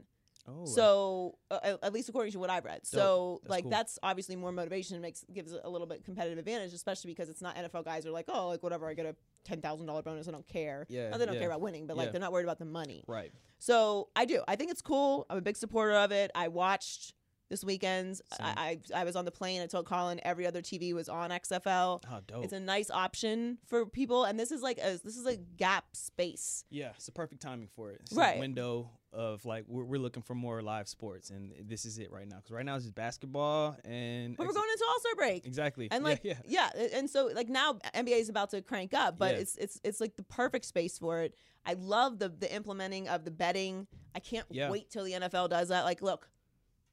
Oh. So uh, at- least according to what I've read. So That's like cool. that's obviously more motivation and makes gives it a little bit competitive advantage, especially because it's not NFL guys are like, oh, like whatever, I get a ten thousand dollar bonus, I don't care. Yeah, Not they don't yeah. care about winning, but like Yeah. they're not worried about the money. right. So I do. I think it's cool. I'm a big supporter of it. I watched this weekend. I, I I was on the plane. I told Colin every other TV was on XFL. Oh, dope. It's a nice option for people, and this is like a this is a gap space. Yeah, it's the perfect timing for it. It's Right. A window of like we're, we're looking for more live sports, and this is it right now. Because right now it's just basketball and. But we're going into All Star break. Exactly. And like yeah. yeah, and so like now NBA is about to crank up, but Yeah. it's it's it's like the perfect space for it. I love the the implementing of the betting. I can't Yeah. wait till the NFL does that. Like, look,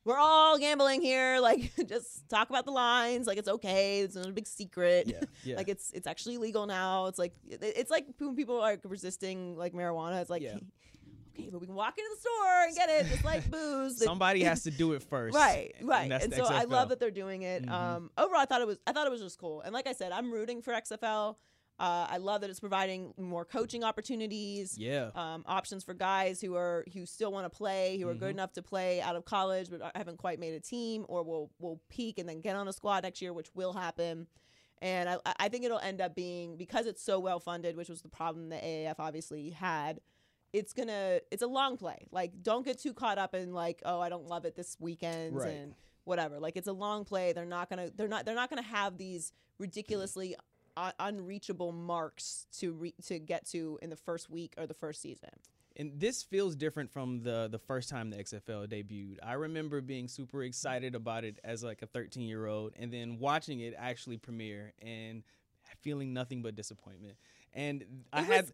we're all gambling here. Like, just talk about the lines. Like, it's okay. It's not a big secret. Yeah, yeah. like, it's it's actually legal now. It's like it's like when people are resisting like marijuana. It's like. Yeah. okay, but we can walk into the store and get it, just like booze. Somebody has to do it first. right right and the so i love that they're doing it Mhm. um overall i thought it was i thought it was just cool and like i said i'm rooting for xfl uh, I love that it's providing more coaching opportunities, Yeah. um, options for guys who are who still want to play, who are good Mhm. enough to play out of college but haven't quite made a team, or will will peak and then get on a squad next year, which will happen. And I, I think it'll end up being because it's so well funded, which was the problem the AAF obviously had. It's gonna it's a long play. Like don't get too caught up in like oh I don't love it this weekend Right. and whatever. Like it's a long play. They're not gonna they're not they're not gonna have these ridiculously un- unreachable marks to re- to get to in the first week or the first season. And this feels different from the the first time the XFL debuted. I remember being super excited about it as like a 13 year old, and then watching it actually premiere and feeling nothing but disappointment. And I it had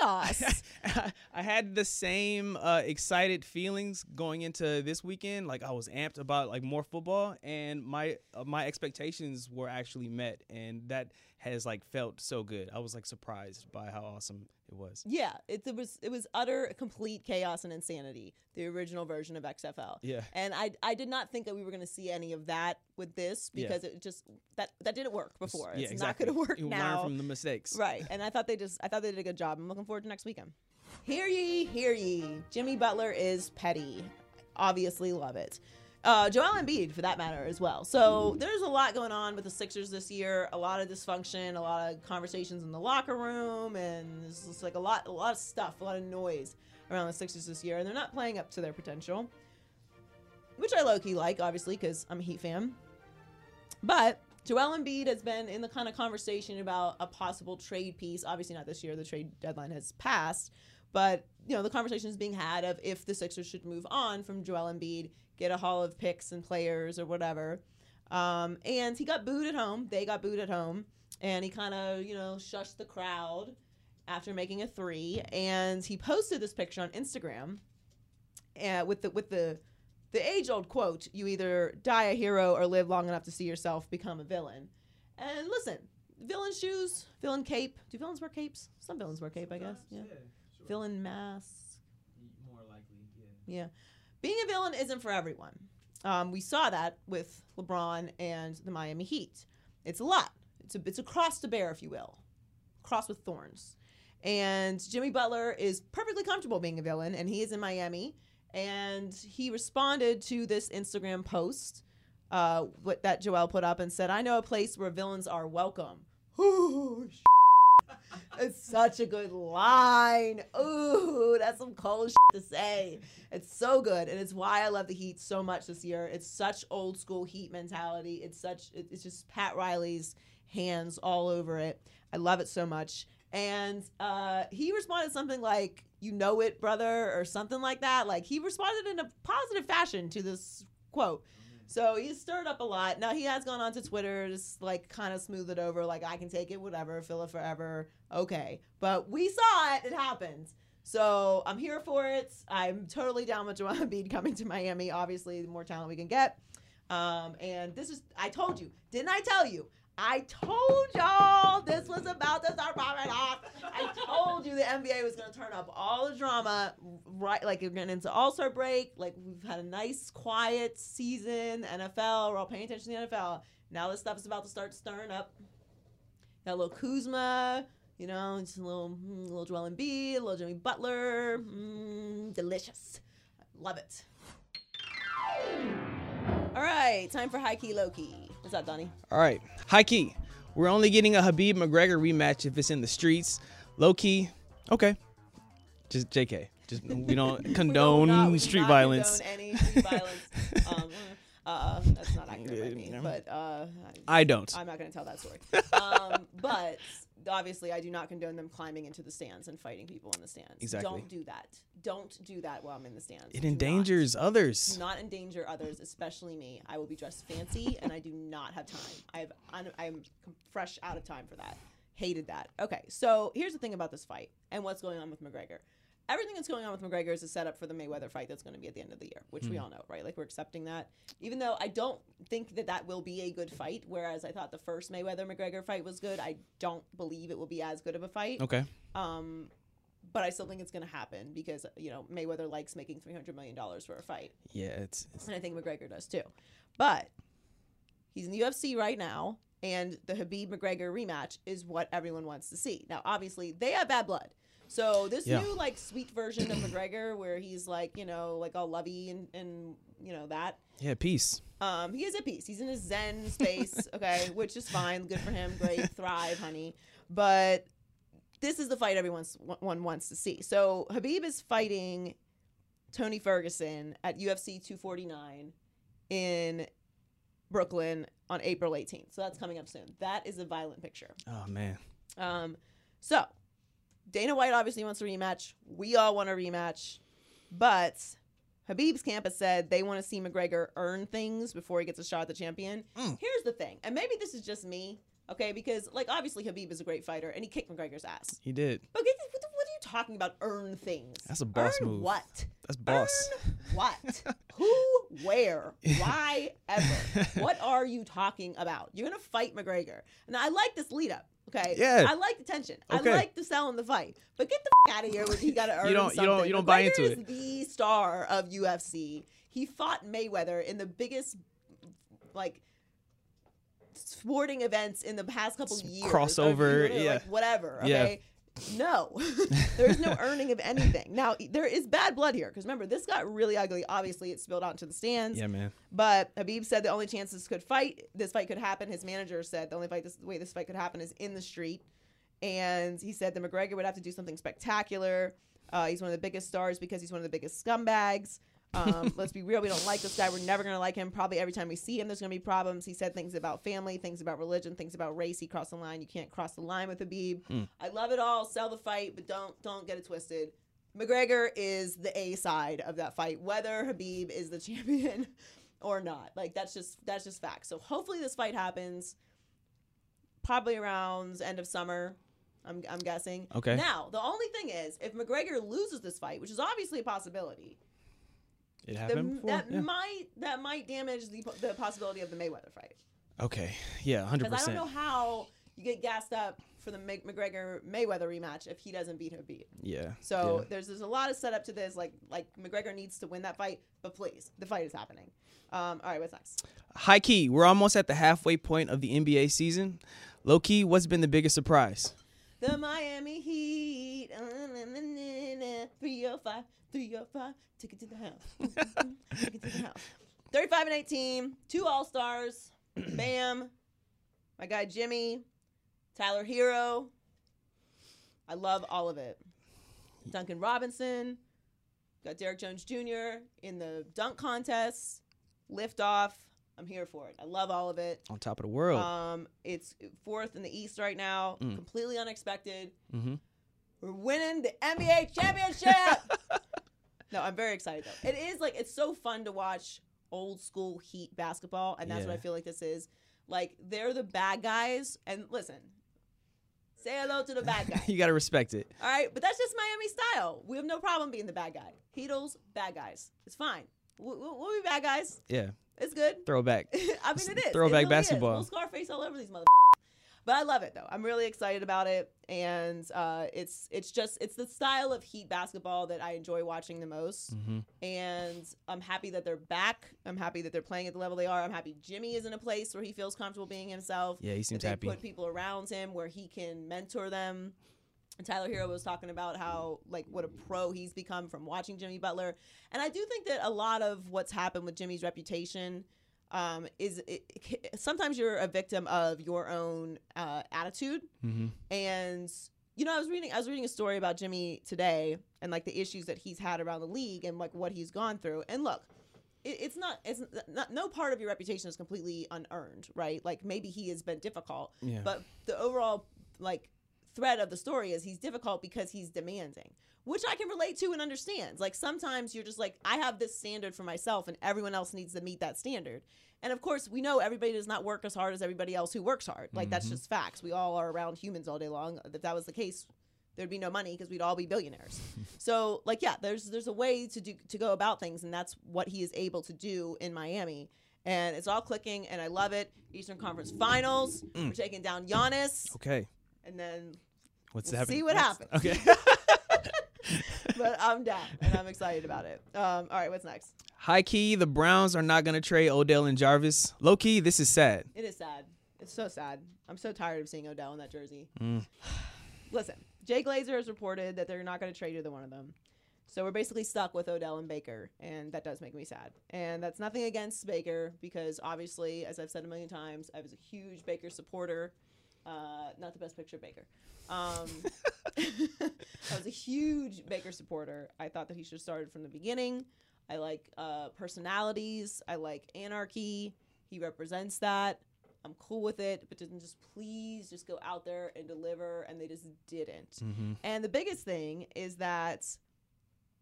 chaos. I had the same uh, excited feelings going into this weekend. Like I was amped about like more football, and my uh, my expectations were actually met, and that has like felt so good. I was like surprised by how awesome it was. yeah, it, it was it was utter complete chaos and insanity. The original version of XFL. Yeah. And I I did not think that we were going to see any of that with this Yeah. because it just that that didn't work before. yeah, it's exactly. not going to work you now. Learn from the mistakes. Right. And I thought they just I thought they did a good job. I'm looking forward to next weekend. Hear ye, hear ye. Jimmy Butler is petty. Obviously love it. Uh, Joel Embiid, for that matter, as well. So there's a lot going on with the Sixers this year. A lot of dysfunction, a lot of conversations in the locker room, and it's just like a lot, a lot of stuff, a lot of noise around the Sixers this year, and they're not playing up to their potential, which I low key like, obviously, because I'm a Heat fan. But Joel Embiid has been in the kind of conversation about a possible trade piece. Obviously, not this year. The trade deadline has passed. But, you know, the conversation is being had of if the Sixers should move on from Joel Embiid, get a haul of picks and players or whatever. Um, and he got booed at home. They got booed at home. And he kind of, you know, shushed the crowd after making a three. And he posted this picture on Instagram uh, with the with the the age old quote: "You either die a hero or live long enough to see yourself become a villain." And listen, villain shoes, villain cape. Do villains wear capes? Some villains wear cape, I guess. Yeah. Villain mask. More likely, yeah. Yeah. Being a villain isn't for everyone. Um, we saw that with LeBron and the Miami Heat. It's a lot. It's a it's a cross to bear, if you will, cross with thorns. And Jimmy Butler is perfectly comfortable being a villain, and he is in Miami. And he responded to this Instagram post uh, what that Joel put up and said, "I know a place where villains are welcome." Ooh, it's such a good line. Ooh, that's some cold shit to say. It's so good, and it's why I love the Heat so much this year. It's such old school Heat mentality. It's such. It's just Pat Riley's hands all over it. I love it so much. And uh, he responded something like, "You know it, brother," or something like that. Like he responded in a positive fashion to this quote. So he's stirred up a lot. Now he has gone on to Twitter, just like kind of smooth it over, like I can take it, whatever, fill it forever, okay. But we saw it; it happened. So I'm here for it. I'm totally down with Joel Embiid coming to Miami. Obviously, the more talent we can get. Um, and this is, I told you, didn't I tell you? I told y'all this was about to start popping off. I told you the NBA was going to turn up all the drama, right? Like, we're getting into All Star break. Like, we've had a nice, quiet season. NFL, we're all paying attention to the NFL. Now, this stuff is about to start stirring up. Got a little Kuzma, you know, just a little, mm, little Joel Embiid, a little Jimmy Butler. Mm, delicious. Love it. All right, time for high key, low key. What's up, Donnie? All right, high key. We're only getting a Khabib McGregor rematch if it's in the streets. Low key, okay. Just JK. Just we don't We condone will not- we street not violence. condone any street violence. Um, uh, that's not accurate by me, Yeah. but uh, I don't. I'm not going to tell that story. Um, but obviously, I do not condone them climbing into the stands and fighting people in the stands. Exactly. Don't do that. Don't do that while I'm in the stands. It Do not. endangers others. Do not endanger others, especially me. I will be dressed fancy, and I do not have time. I have I'm, I'm fresh out of time for that. Hated that. Okay, so here's the thing about this fight and what's going on with McGregor. Everything that's going on with McGregor is a setup for the Mayweather fight that's going to be at the end of the year, which we all know, right? Like we're accepting that, even though I don't think that that will be a good fight. Whereas I thought the first Mayweather McGregor fight was good, I don't believe it will be as good of a fight. Okay. Um, but I still think it's going to happen because you know Mayweather likes making three hundred million dollars for a fight, Yeah, it's, it's and I think McGregor does too. But he's in the UFC right now, and the Khabib McGregor rematch is what everyone wants to see. Now, obviously, they have bad blood. So this Yeah. new like sweet version of McGregor, where he's like you know like all lovey and and you know that yeah, peace. um, he is at peace. He's in his zen space, okay, which is fine. Good for him. Great, thrive, honey. But this is the fight everyone's one wants to see. So Khabib is fighting Tony Ferguson at UFC 249 in Brooklyn on April 18th. So that's coming up soon. That is a violent picture. Oh man. Um, so Dana White obviously wants a rematch. We all want a rematch, but Khabib's camp has said they want to see McGregor earn things before he gets a shot at the champion. Mm. Here's the thing, and maybe this is just me, okay? Because like obviously Habib is a great fighter and he kicked McGregor's ass. He did. But what, what are you talking about? Earn things? That's a boss Earn move. What? That's boss. Earn what? Who? Where? Why? Ever? what are you talking about? You're gonna fight McGregor, Now I like this lead up. Okay. Yeah. I like the tension. Okay. I like the sell in the fight. But get the f- out of here with you got to earn you don't- you don't- you don't buy into McGregor it. is the star of UFC. He fought Mayweather in the biggest, like. Sporting events in the past couple years, or crossover, yeah. like, whatever. Yeah. No, there's no earning of anything. Now there is bad blood here because remember this got really ugly. Obviously, it spilled onto the stands. Yeah, man. But Khabib said the only chance this could fight, this fight could happen. His manager said the only fight this way this fight could happen is in the street, and he said that McGregor would have to do something spectacular. Uh, he's one of the biggest stars because he's one of the biggest scumbags. Um, let's be real, we don't like this guy. We're never gonna like him. Probably every time we see him, there's gonna be problems. He said things about family, things about religion, things about race. He crossed the line. You can't cross the line with Khabib. I love it all. Sell the fight, but don't don't get it twisted. McGregor is the A side of that fight, whether Khabib is the champion or not. Like that's just that's just fact. So hopefully this fight happens probably around end of summer. I'm I'm guessing. Okay. Now the only thing is, if McGregor loses this fight, which is obviously a possibility, It the, happened before. that Yeah. might that might damage the the possibility of the Mayweather fight. Okay. Yeah, hundred Because I don't know how you get gassed up for the McGregor Mayweather rematch if he doesn't beat Khabib. Yeah. So yeah. there's there's a lot of setup to this. Like like McGregor needs to win that fight, but please, the fight is happening. Um, all right, what's next? high key, we're almost at the halfway point of the NBA season. Low key, what's been the biggest surprise? The Miami Heat. uh, 305, 305. Take it to the house. Take it to the house. 35 and 18. Two All Stars. Bam. My guy Jimmy. Tyler Herro. I love all of it. Duncan Robinson. Got Derrick Jones Jr. in the dunk contest. Lift off. I'm here for it. I love all of it. On top of the world. Um, it's fourth in the East right now. Completely unexpected. Mhm. We're winning the NBA championship. no, I'm very excited though. It is like it's so fun to watch old school Heat basketball, and that's what I feel like this is. Like they're the bad guys, and listen, say hello to the bad guy. you gotta respect it. All right, but that's just Miami style. We have no problem being the bad guy. Heatles, bad guys. It's fine. We'll, we'll we'll be bad guys. Yeah. It's good. Throwback. I mean, it is. Throwback it really basketball. Is. Scarface all over these mother. But I love it though. I'm really excited about it, and uh, it's it's just it's the style of Heat basketball that I enjoy watching the most. Mm-hmm. And I'm happy that they're back. I'm happy that they're playing at the level they are. I'm happy Jimmy is in a place where he feels comfortable being himself. Yeah, he seems happy. Put people around him where he can mentor them. And Tyler Herro was talking about how like what a pro he's become from watching Jimmy Butler, and I do think that a lot of what's happened with Jimmy's reputation um, is it- sometimes you're a victim of your own uh, attitude, Mm-hmm. and you know I was reading I was reading a story about Jimmy today and like the issues that he's had around the league and like what he's gone through, and look. it- It's not. It's not. No part of your reputation is completely unearned, right? Like maybe he has been difficult, Yeah. but the overall like thread of the story is he's difficult because he's demanding which i can relate to and understand. Like sometimes you're just like i have this standard for myself and everyone else needs to meet that standard. And of course we know everybody does not work as hard as everybody else who works hard. Like that's mm-hmm. just facts. We all are around humans all day long. If that was the case there'd be no money because we'd all be billionaires. So like yeah there's there's a way to do to go about things and that's what he is able to do in miami. And it's all clicking and i love it. Eastern conference finals. We're mm. taking down Giannis. Okay. And then What's We'll happening? see what next? happens. Okay. but I'm down and I'm excited about it. Um, all right, what's next? High key, the Browns are not going to trade Odell and Jarvis. Low key, this is sad. It is sad. It's so sad. I'm so tired of seeing Odell in that jersey. Mm. Listen, Jay Glazer has reported that they're not going to trade either one of them. So we're basically stuck with Odell and Baker, and that does make me sad. And that's nothing against Baker because obviously, as I've said a million times, I was a huge Baker supporter. Uh, not the best picture Baker. Um, I was a huge Baker supporter. I thought that he should have started from the beginning. I like uh, personalities. I like anarchy. He represents that. I'm cool with it, but didn't just please just go out there and deliver, and they just didn't. And the biggest thing is that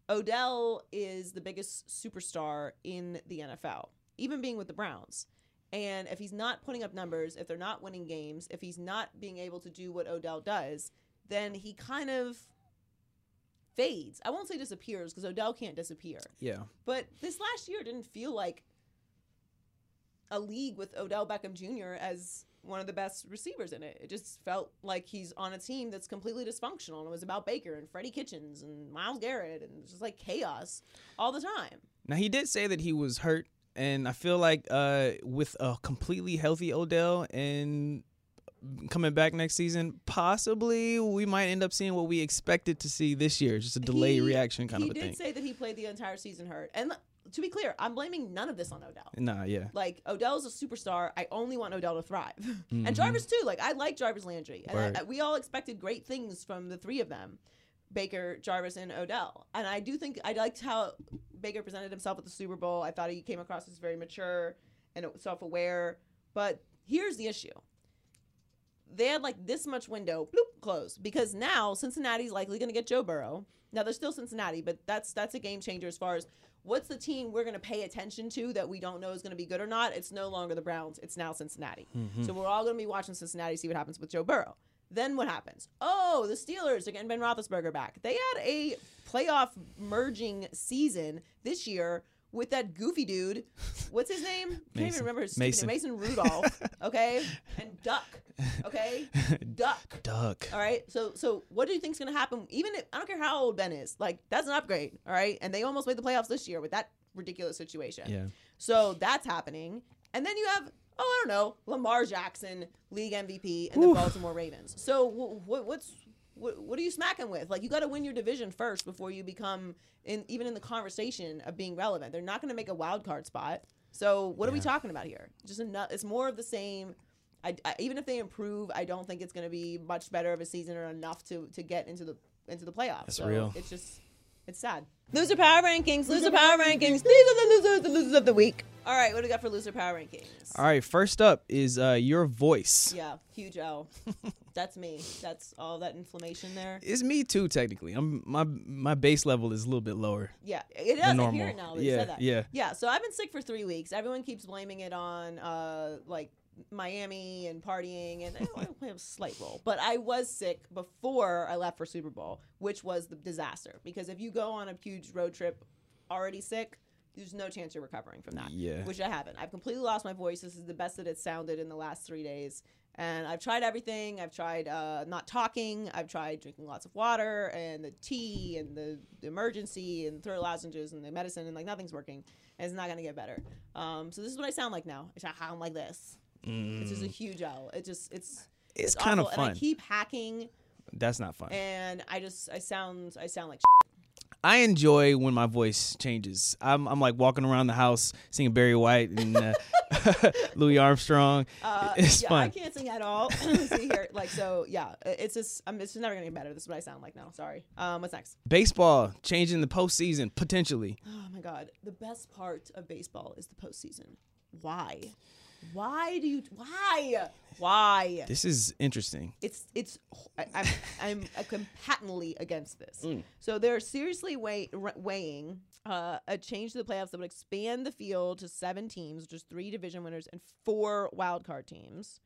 Odell is the biggest superstar in the NFL, even being with the Browns. And if he's not putting up numbers, if they're not winning games, if he's not being able to do what Odell does, then he kind of fades. I won't say disappears because Odell can't disappear. Yeah. But this last year didn't feel like a league with Odell Beckham Jr. as one of the best receivers in it. It just felt like he's on a team that's completely dysfunctional and it was about Baker and Freddie Kitchens and Myles Garrett and just like chaos all the time. Now he did say that he was hurt, and I feel like uh, with a completely healthy Odell and coming back next season, possibly we might end up seeing what we expected to see this year, just a delayed He- reaction kind of a thing. He did say that he played the entire season hurt. And to be clear, I'm blaming none of this on Odell. nah, yeah. Like Odell's a superstar. I only want Odell to thrive, and Jarvis too. Like I like Jarvis Landry, and I- I- we all expected great things from the three of them, Baker, Jarvis, and Odell. And I do think I liked how Baker presented himself at the Super Bowl. I thought he came across as very mature and self-aware. But here's the issue: they had like this much window, bloop, closed because now Cincinnati's likely going to get Joe Burrow. Now they're still Cincinnati, but that's that's a game changer as far as what's the team we're going to pay attention to that we don't know is going to be good or not. It's no longer the Browns; it's now Cincinnati. Mm-hmm. So we're all going to be watching Cincinnati, see what happens with Joe Burrow. Then what happens? Oh, the Steelers are getting Ben Roethlisberger back. They had a playoff merging season this year with that goofy dude. What's his name? Can't even remember his Mason. Mason. Mason Rudolph. Okay, and Duck. Okay, Duck. Duck. All right. So so what do you think's gonna happen? Even if I don't care how old Ben is, like that's an upgrade. All right. And they almost made the playoffs this year with that ridiculous situation. Yeah. So that's happening. And then you have oh I don't know Lamar Jackson, league MVP, and the Baltimore Ravens. So wh- wh- what's what, what are you smacking with? Like you got to win your division first before you become in even in the conversation of being relevant. They're not going to make a wild card spot. So what are we talking about here? Just enough. It's more of the same. I, I, even if they improve, I don't think it's going to be much better of a season or enough to to get into the into the playoffs. That's so real. It's just it's sad. Loser power rankings. Loser power rankings. These are the losers, the losers of the week. All right, what do we got for loser power rankings? All right, first up is uh, your voice. Yeah, huge L. That's me. That's all that inflammation there. It's me too, technically. I'm my my base level is a little bit lower. Yeah, it is. I normal. hear it now. You Yeah, said that. yeah. Yeah. So I've been sick for three weeks. Everyone keeps blaming it on uh like Miami and partying, and I play a slight role. But I was sick before I left for Super Bowl, which was the disaster. Because if you go on a huge road trip already sick, there's no chance you're recovering from that. Yeah. Which I haven't. I've completely lost my voice. This is the best that it's sounded in the last three days. And I've tried everything. I've tried uh, not talking. I've tried drinking lots of water and the tea and the, the Emergen-C and throat lozenges and the medicine and like nothing's working. And it's not gonna get better. Um, so this is what I sound like now. I sound like this. It's just a huge L. It just it's It's kinda fun. And I keep hacking That's not fun. and I just I sound I sound like I enjoy when my voice changes. I'm, I'm like walking around the house singing Barry White and uh, Louis Armstrong. Uh, it's yeah, fun. I can't sing at all. See here, like so. Yeah, it's just I'm, it's just never gonna get better. This is what I sound like now. Sorry. Um, what's next? Baseball changing the postseason potentially. Oh my god, the best part of baseball is the postseason. Why? Why do you? Why? Why? This is interesting. It's it's. I, I'm I'm I'm patently against this. Mm. So they're seriously weigh, weighing uh, a change to the playoffs that would expand the field to seven teams, just three division winners and four wild card teams.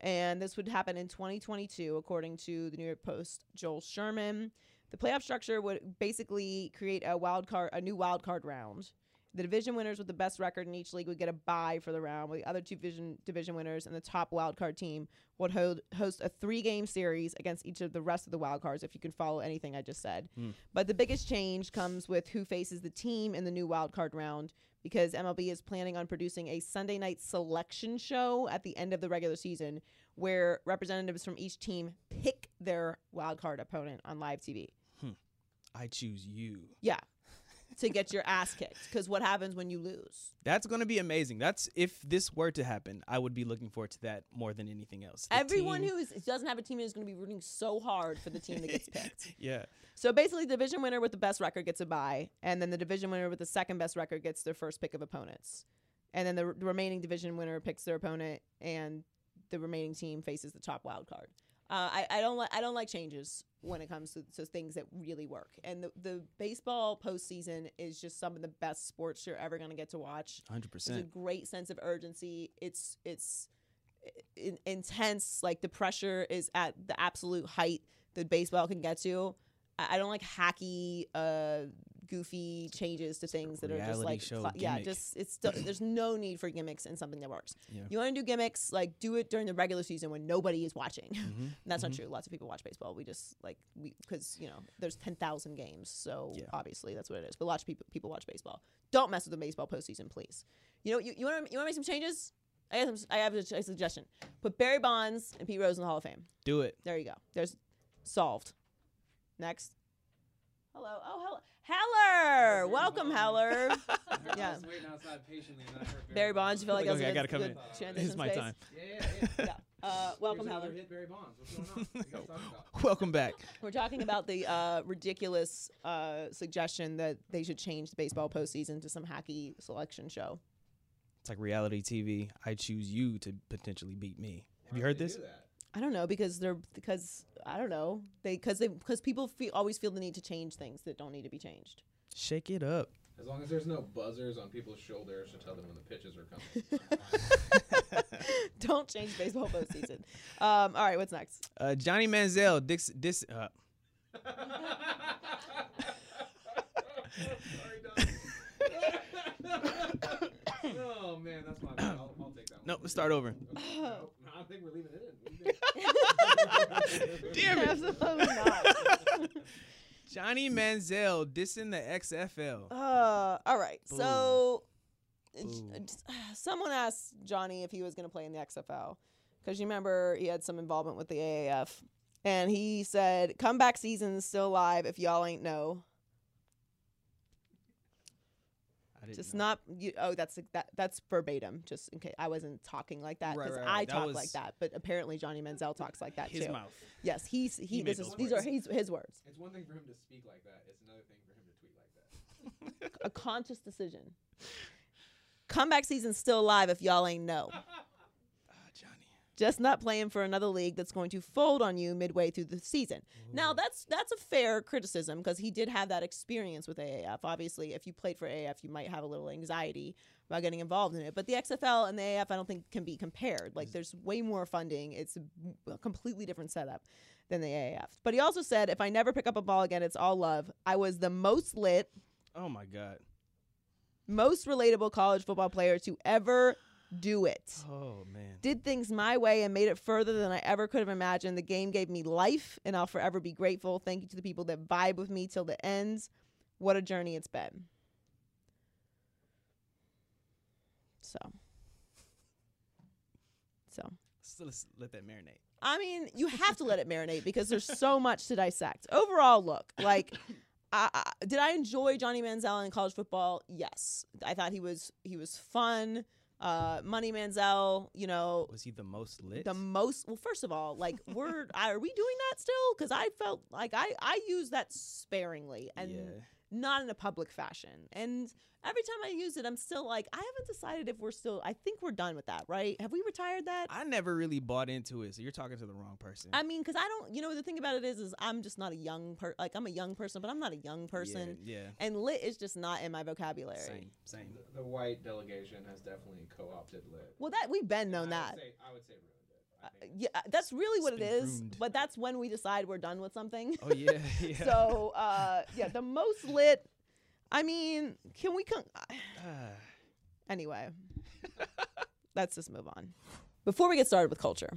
And this would happen in 2022, according to the New York Post. Joel Sherman. The playoff structure would basically create a wild card, a new wild card round, The division winners with the best record in each league would get a bye for the round, while the other two division division winners and the top wildcard team would hold, host a three game series against each of the rest of the wildcards. If you can follow anything I just said, hmm. but the biggest change comes with who faces the team in the new wildcard round because MLB is planning on producing a Sunday night selection show at the end of the regular season where representatives from each team pick their wildcard opponent on live TV. Hmm. I choose you. Yeah. To get your ass kicked. Because what happens when you lose? That's going to be amazing. That's if this were to happen, I would be looking forward to that more than anything else. The Everyone team- who is, doesn't have a team is going to be rooting so hard for the team that gets picked. yeah, So basically, the division winner with the best record gets a bye, and then the division winner with the second best record gets their first pick of opponents, and then the, r- the remaining division winner picks their opponent, and the remaining team faces the top wild card. Uh, I, I don't like I don't like changes when it comes to, to things that really work, and the the baseball postseason is just some of the best sports you're ever going to get to watch. hundred There's a great sense of urgency. It's it's in, intense. Like the pressure is at the absolute height that baseball can get to. I, I don't like hacky, uh, goofy changes to things that are just like show yeah, gimmick. just it's still, there's no need for gimmicks in something that works. Yeah. You want to do gimmicks, like do it during the regular season when nobody is watching. Mm-hmm. That's not true. Lots of people watch baseball. We just like we because you know there's ten thousand games, so Yeah. obviously that's what it is. But lots of people people watch baseball. Don't mess with the baseball postseason, please. You know you you want to you want to make some changes? I have some, I have a, a suggestion. Put Barry Bonds and Pete Rose in the Hall of Fame. Do it. There you go. There's solved. Next. Hello. Oh, hello. Heller. Welcome, Heller. yeah. waiting outside patiently, and then I heard Barry Bonds, you feel like Okay, that was I a gotta good, come good in. transition It's my space? time. Yeah, yeah, yeah. Yeah. Uh, welcome, Heller. hit Barry Bonds. What's going on? What you guys talking about? Welcome back. We're talking about the uh, ridiculous uh, suggestion that they should change the baseball postseason to some hacky selection show. It's like reality TV. I choose you to potentially beat me. Have you heard this? Do that. I don't know because they're because I don't know they because they because people feel, always feel the need to change things that don't need to be changed. Shake it up. As long as there's no buzzers on people's shoulders to tell them when the pitches are coming. don't change baseball postseason. Um, all right, what's next? Uh, Johnny Manziel. Dix, dis, uh, oh man, that's my bad. I'll, I'll take that one. no, let's start over. Okay. No, no, I think we're leaving it in. Damn it. Absolutely not. Johnny Manziel dissing the XFL. Uh, all right. So, uh, Boo. just- someone asked Johnny if he was going to play in the XFL because you remember he had some involvement with the AAF, and he said, "Comeback season's still alive. If y'all ain't know, I didn't just know. not you." Oh, that's that. That's verbatim. Just in case I wasn't talking like that Right, because right, I. That talk was like that, but apparently Johnny Manziel talks like that his too. mouth. Yes, he's he. He this is those these are his his words. It's one thing for him to speak like that. It's another thing for him to tweet like that. A conscious decision. Comeback season's still alive. If y'all ain't know. Just not playing for another league that's going to fold on you midway through the season. Now that's that's a fair criticism because he did have that experience with AAF. Obviously, if you played for AAF, you might have a little anxiety about getting involved in it. But the XFL and the AAF, I don't think can be compared. Like there's way more funding. It's a completely different setup than the AAF. But he also said, if I never pick up a ball again, it's all love. I was the most lit, Oh my God. most relatable college football player to ever do it Oh man. did things my way and made it further than I ever could have imagined. The game gave me life, and I'll forever be grateful. Thank you to the people that vibe with me till the ends. What a journey it's been. So, so So let's let that marinate. I mean, you have to let it marinate because there's so much to dissect. Overall, look like. I, I, did I enjoy Johnny Manziel in college football? Yes, I thought he was he was fun. Uh, Money Manziel, you know, Was he the most lit? the most well first of all like we're are we doing that still because i felt like i i use that sparingly and Yeah. Not in a public fashion and every time i use it i'm still like i haven't decided if we're still i think we're done with that right have we retired that I never really bought into it, so you're talking to the wrong person. I mean, because I don't, you know, the thing about it is, is I'm just not a young per, like I'm a young person, but I'm not a young person, Yeah. and lit is just not in my vocabulary. yeah. Same. Same. The, the white delegation has definitely co-opted lit. Well, that we've been known I that. Would say, I would say ruined think. Yeah, that's really what It's it ruined. But that's when we decide we're done with something. Oh yeah. Yeah. So uh, yeah, the most lit. I mean, can we come? anyway, let's just move on. Before we get started with culture,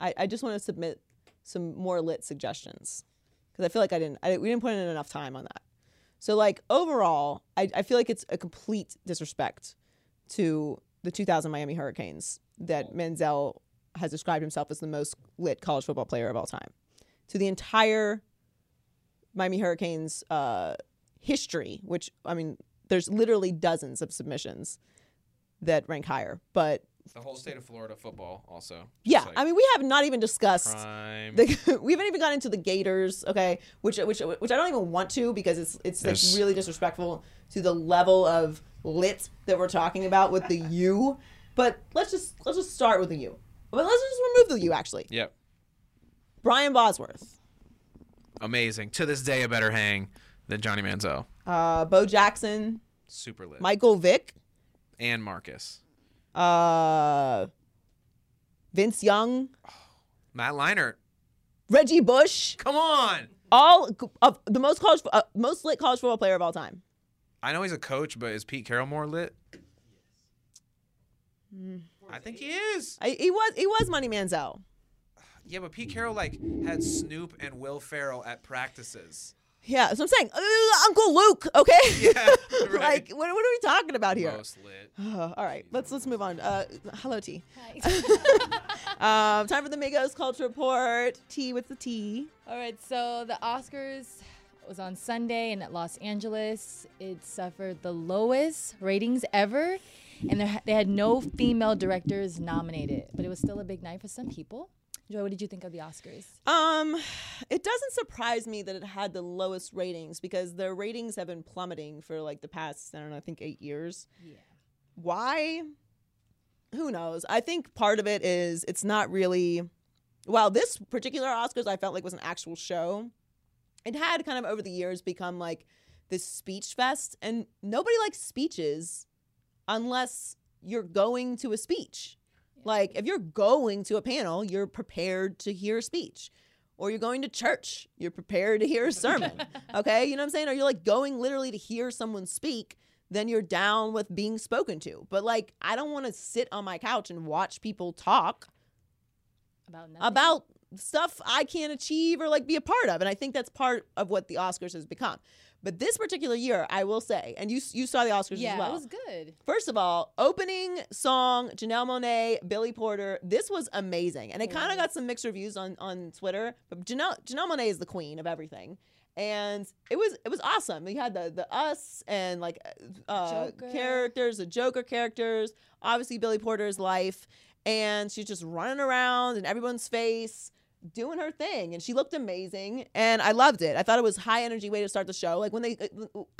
I, I just want to submit some more lit suggestions because I feel like I didn't, I, we didn't put in enough time on that. So, like, overall, I, I feel like it's a complete disrespect to the 2000 Miami Hurricanes that Manziel has described himself as the most lit college football player of all time. To the entire Miami Hurricanes uh, history, which, I mean, there's literally dozens of submissions that rank higher. But The whole state of Florida football also. yeah, I mean, we have not even discussed the, we haven't even gotten into the Gators, okay, which which which I don't even want to because it's it's like really disrespectful to the level of lit that we're talking about with the U. But let's just let's just start with the U. But let's just remove the U actually. Yep. Brian Bosworth, Amazing. To this day, a better hang than Johnny Manziel. uh, Bo Jackson, Super lit. Michael Vick, and Marcus. uh, Vince Young, Matt Leinart. Reggie Bush, Come on. all of the most college uh, most lit college football player of all time. I know he's a coach, but is Pete Carroll more lit? I think he is. I, he was he was Money Manziel. Yeah, but Pete Carroll like had Snoop and Will Ferrell at practices. Yeah, so I'm saying, uh, Uncle Luke. Okay. Yeah, right. like, what, what are we talking about here? Most lit. Uh, all right, let's let's move on. Uh, hello, T. Hi. um, time for the Migos Culture Report. T with the T. All right, so the Oscars was on Sunday and at Los Angeles. It suffered the lowest ratings ever, and they had no female directors nominated. But it was still a big night for some people. Joy, what did you think of the Oscars? Um, it doesn't surprise me that it had the lowest ratings because their ratings have been plummeting for like the past I don't know, I think eight years. Yeah. Why? Who knows? I think part of it is it's not really. Well, this particular Oscars I felt like was an actual show, it had kind of over the years become like this speech fest, and nobody likes speeches unless you're going to a speech. Like if you're going to a panel, you're prepared to hear a speech. Or you're going to church, you're prepared to hear a sermon. okay? You know what I'm saying? Or you're like going literally to hear someone speak, then you're down with being spoken to. But like I don't want to sit on my couch and watch people talk About nothing? about stuff I can't achieve or like be a part of. And I think that's part of what the Oscars has become. But this particular year, I will say, and you you saw the Oscars yeah, as well. Yeah, it was good. First of all, opening song, Janelle Monáe, Billy Porter. This was amazing, and it kind of got some mixed reviews on on Twitter. But Janelle Janelle Monáe is the queen of everything, and it was it was awesome. We had the the us and like uh, Joker. characters, the Joker characters. Obviously, Billy Porter's life, and she's just running around in everyone's face. Doing her thing, and she looked amazing, and I loved it. I thought it was high energy way to start the show. Like when they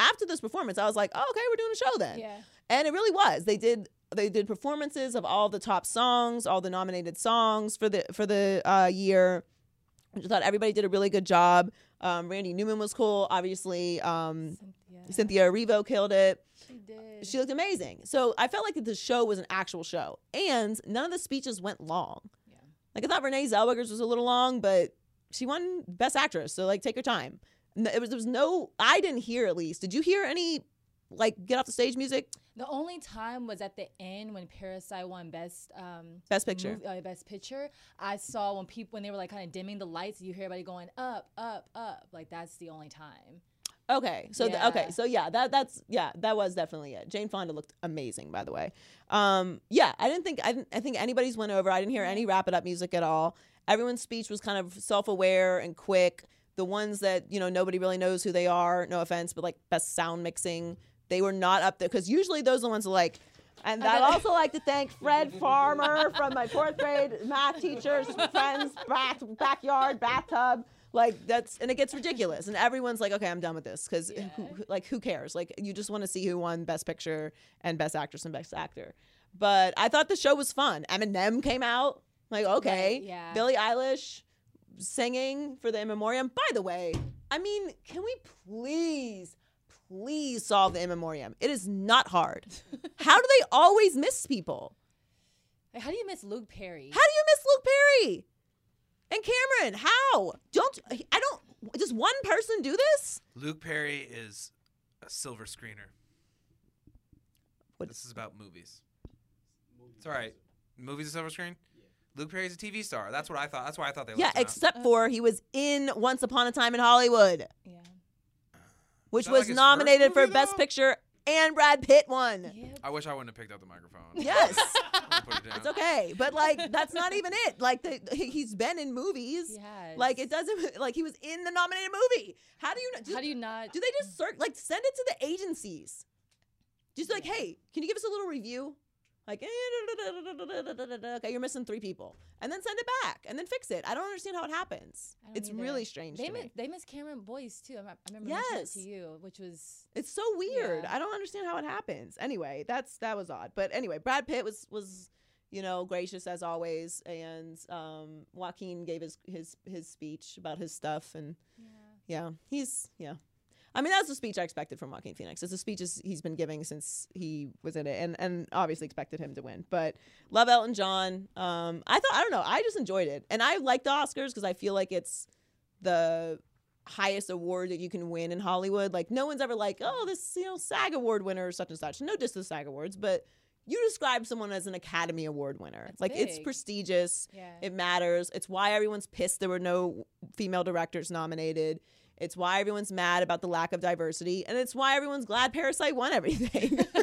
after this performance, I was like, "Oh, okay, we're doing a show then." Yeah. and it really was they did they did performances of all the top songs all the nominated songs for the for the uh, year I thought everybody did a really good job um, randy newman was cool obviously um, Cynthia. cynthia erivo killed it She did. she looked amazing so i felt like the show was an actual show and none of the speeches went long. Like i thought renee zellweger's was a little long but she won best actress so like take your time it was, there was no i didn't hear at least did you hear any like get off the stage music The only time was at the end when Parasite won best um, Best Picture. mov- uh, best picture. I saw when people when they were like kind of dimming the lights, you hear everybody going up, up, up. Like that's the only time. Okay, so th- okay, Yeah. so yeah, that that's yeah, that was definitely it. Jane Fonda looked amazing, by the way. Um, yeah, I didn't think I didn't I think anybody's went over. I didn't hear any wrap it up music at all. Everyone's speech was kind of self aware and quick. The ones that you know nobody really knows who they are. No offense, but like best sound mixing, they were not up there because usually those are the ones that like. And I'd also like to thank Fred Farmer from my fourth grade math teacher's friend's back, backyard bathtub. Like that's and it gets ridiculous, and everyone's like, "Okay, I'm done with this," because like who cares? Like you just want to see who won Best Picture and Best Actress and Best Actor. But I thought the show was fun. Eminem came out, like okay, Right, yeah. Billie Eilish singing for the in memoriam. By the way, I mean, can we please, please solve the in memoriam? It is not hard. How do they always miss people? How do you miss Luke Perry? How do you miss Luke Perry and Cameron? How? Don't I don't? Does one person do this? Luke Perry is a silver screener. What- This is about movies. It's all right. Movies a silver screen. Luke Perry's a TV star. That's what I thought. That's why I thought they. Yeah, left him out. except for he was in Once Upon a Time in Hollywood, Yeah. which was like his first nominated for movie, Best? Picture, and Brad Pitt won. Yeah. I wish I wouldn't have picked up the microphone. Yes. I'm gonna put it. It's okay, but like that's not even it. Like the, he- he's been in movies. He has. Like it doesn't like he was in the nominated movie. How do you not? How do you not? Do they just search like send it to the agencies? Just like, hey, can you give us a little review? Like, eh, okay, you're missing three people, and then send it back, and then fix it. I don't understand how it happens. It's either. really strange They me. they miss Cameron Boyce too. I rem- I remember mentioning Yes. it to you, which was It's so weird. Yeah. I don't understand how it happens. Anyway, that's that was odd. But anyway, Brad Pitt was was you know gracious as always, and um, Joaquin gave his his his speech about his stuff, and yeah, he's yeah. I mean, that's the speech I expected from Joaquin Phoenix. It's the speeches he's been giving since he was in it, and and obviously expected him to win. But love Elton John. Um, I thought I don't know. I just enjoyed it, and I like the Oscars because I feel like it's the highest award that you can win in Hollywood. Like no one's ever like, oh, this you know SAG award winner or such and such. No diss to the SAG awards, but you describe someone as an Academy Award winner. That's like it's prestigious. Yeah. It matters. It's why everyone's pissed there were no female directors nominated. It's why everyone's mad about the lack of diversity, and it's why everyone's glad Parasite won everything.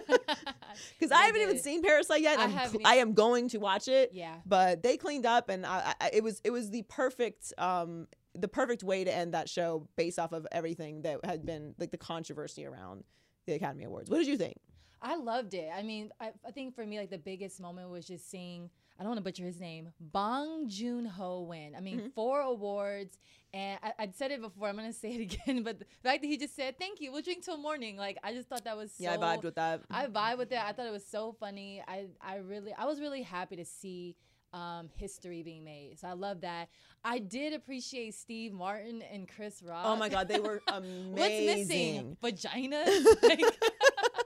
Because I haven't even seen Parasite yet. I I'm, I am going to watch it yeah. but they cleaned up and I, I, it was it was the perfect um the perfect way to end that show based off of everything that had been like the controversy around the Academy Awards. What did you think? I loved it. I mean, I, I think for me, like the biggest moment was just seeing. I don't want to butcher his name. Bong Joon Ho win. I mean, Mm-hmm. four awards, and I, I'd said it before. I'm gonna say it again, but the fact that he just said thank you, we'll drink till morning. Like I just thought that was. So, yeah, I vibed with that. I vibe with it. I thought it was so funny. I I really I was really happy to see um, history being made. So I love that. I did appreciate Steve Martin and Chris Rock. oh my god, they were amazing. What's missing? Vaginas. Like,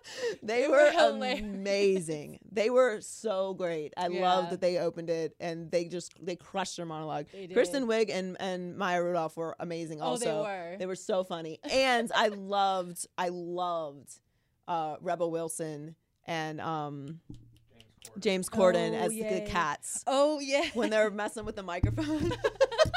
They were hilarious. amazing. They were so great. I love that they opened it and they just they crushed their monologue. Kristen. Wiig and and Maya Rudolph were amazing. Oh, they Also, were. They were so funny, and I loved I loved uh, Rebel Wilson and um, James Corden Oh, as the cats oh yeah. when they're messing with the microphone.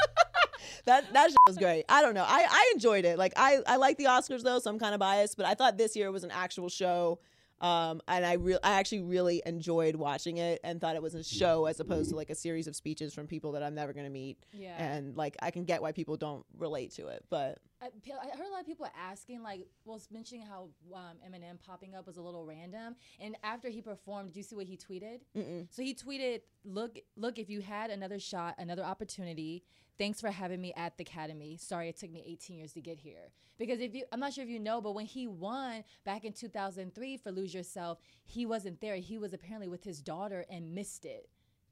that that was great. I don't know. I I enjoyed it. Like I I like the Oscars though, so I'm kind of biased, but I thought this year was an actual show. Um, and I real I actually really enjoyed watching it and thought it was a show as opposed to like a series of speeches from people that I'm never gonna meet. Yeah. And like I can get why people don't relate to it, but I, I heard a lot of people asking, like, was mentioning how um, Eminem popping up was a little random. And after he performed, do you see what he tweeted? Mm-mm. So he tweeted, "Look, look! If you had another shot, another opportunity, thanks for having me at the Academy. Sorry, it took me 18 years to get here. Because if you, I'm not sure if you know, but when he won back in 2003 for Lose Yourself, he wasn't there. He was apparently with his daughter and missed it.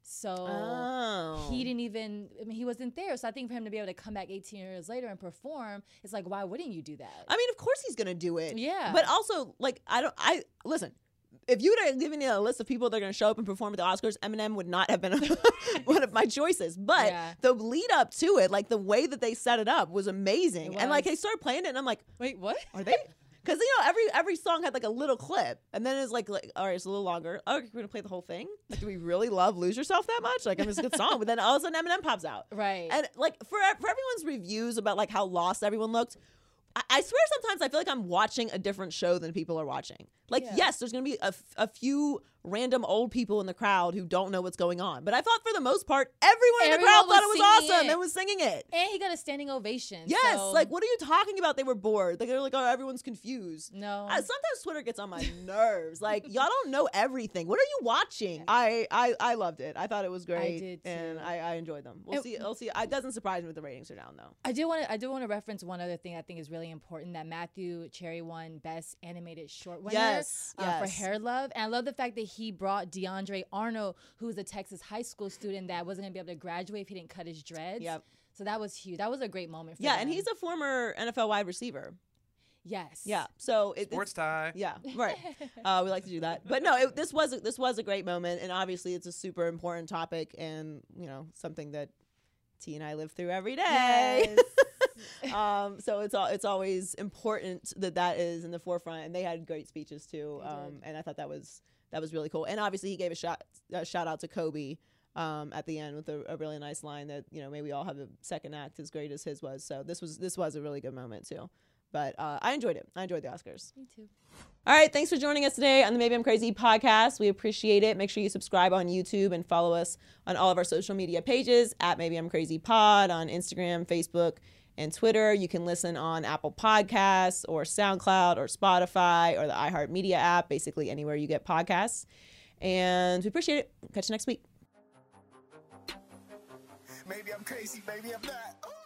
So Oh. he didn't even. I mean, he wasn't there. So I think for him to be able to come back 18 years later and perform, it's like, why wouldn't you do that? I mean, of course he's gonna do it. Yeah. But also, like, I don't. I listen. If you would have given me a list of people that are going to show up and perform at the Oscars, Eminem would not have been one of my choices. But Yeah. the lead up to it, like the way that they set it up, was amazing. It And like they started playing it, and I'm like, Wait, what? are they? Because you know every every song had like a little clip, and then it's like, like all right, it's a little longer. Oh, we're gonna play the whole thing. Like, do we really love "Lose Yourself" that much? Like, I mean, it's a good song, but then all of a sudden Eminem pops out. Right. And like for for everyone's reviews about like how lost everyone looked, I, I swear sometimes I feel like I'm watching a different show than people are watching. Like Yeah. yes, there's gonna be a, f- a few random old people in the crowd who don't know what's going on, but I thought for the most part everyone in the crowd thought it was awesome it. and was singing it. and he got a standing ovation. Yes, so- like what are you talking about? They were bored. Like they're like, oh, everyone's confused. No. Uh, sometimes Twitter gets on my nerves. Like y'all don't know everything. What are you watching? I I, I loved it. I thought it was great, did and. I, I enjoyed them. We'll And- see. We'll see. It doesn't surprise me if the ratings are down though. I do want to. I do want to reference one other thing I think is really important. That Matthew Cherry won Best Animated Short winner Yes, uh, for. Hair Love, and I love the fact that he brought DeAndre Arnold, who's a Texas high school student that wasn't gonna be able to graduate if he didn't cut his dreads. Yep. So that was huge. That was a great moment. For Yeah, and he's a former NFL wide receiver. yes. Yeah, so it, Sports it's- tie. Yeah, right. Uh, we like to do that, but no, it, this was a, this was a great moment, and obviously it's a super important topic, and you know something that T and I live through every day. Yes. um, so it's all it's always important that that is in the forefront. And they had great speeches too. Um, and I thought that was that was really cool. And obviously he gave a shout a shout out to Kobe. Um, at the end with a, a really nice line that you know maybe all have a second act as great as his was so this was this was a really good moment too but uh, I enjoyed it. I enjoyed the Oscars. Me too. All right, thanks for joining us today on the Maybe I'm Crazy podcast. We appreciate it. Make sure you subscribe on YouTube and follow us on all of our social media pages at Maybe I'm Crazy Pod on Instagram, Facebook, and Twitter. You can listen on Apple Podcasts or SoundCloud or Spotify or the iHeartMedia app, basically anywhere you get podcasts. And we appreciate it. Catch you next week. Maybe I'm crazy, maybe I'm not.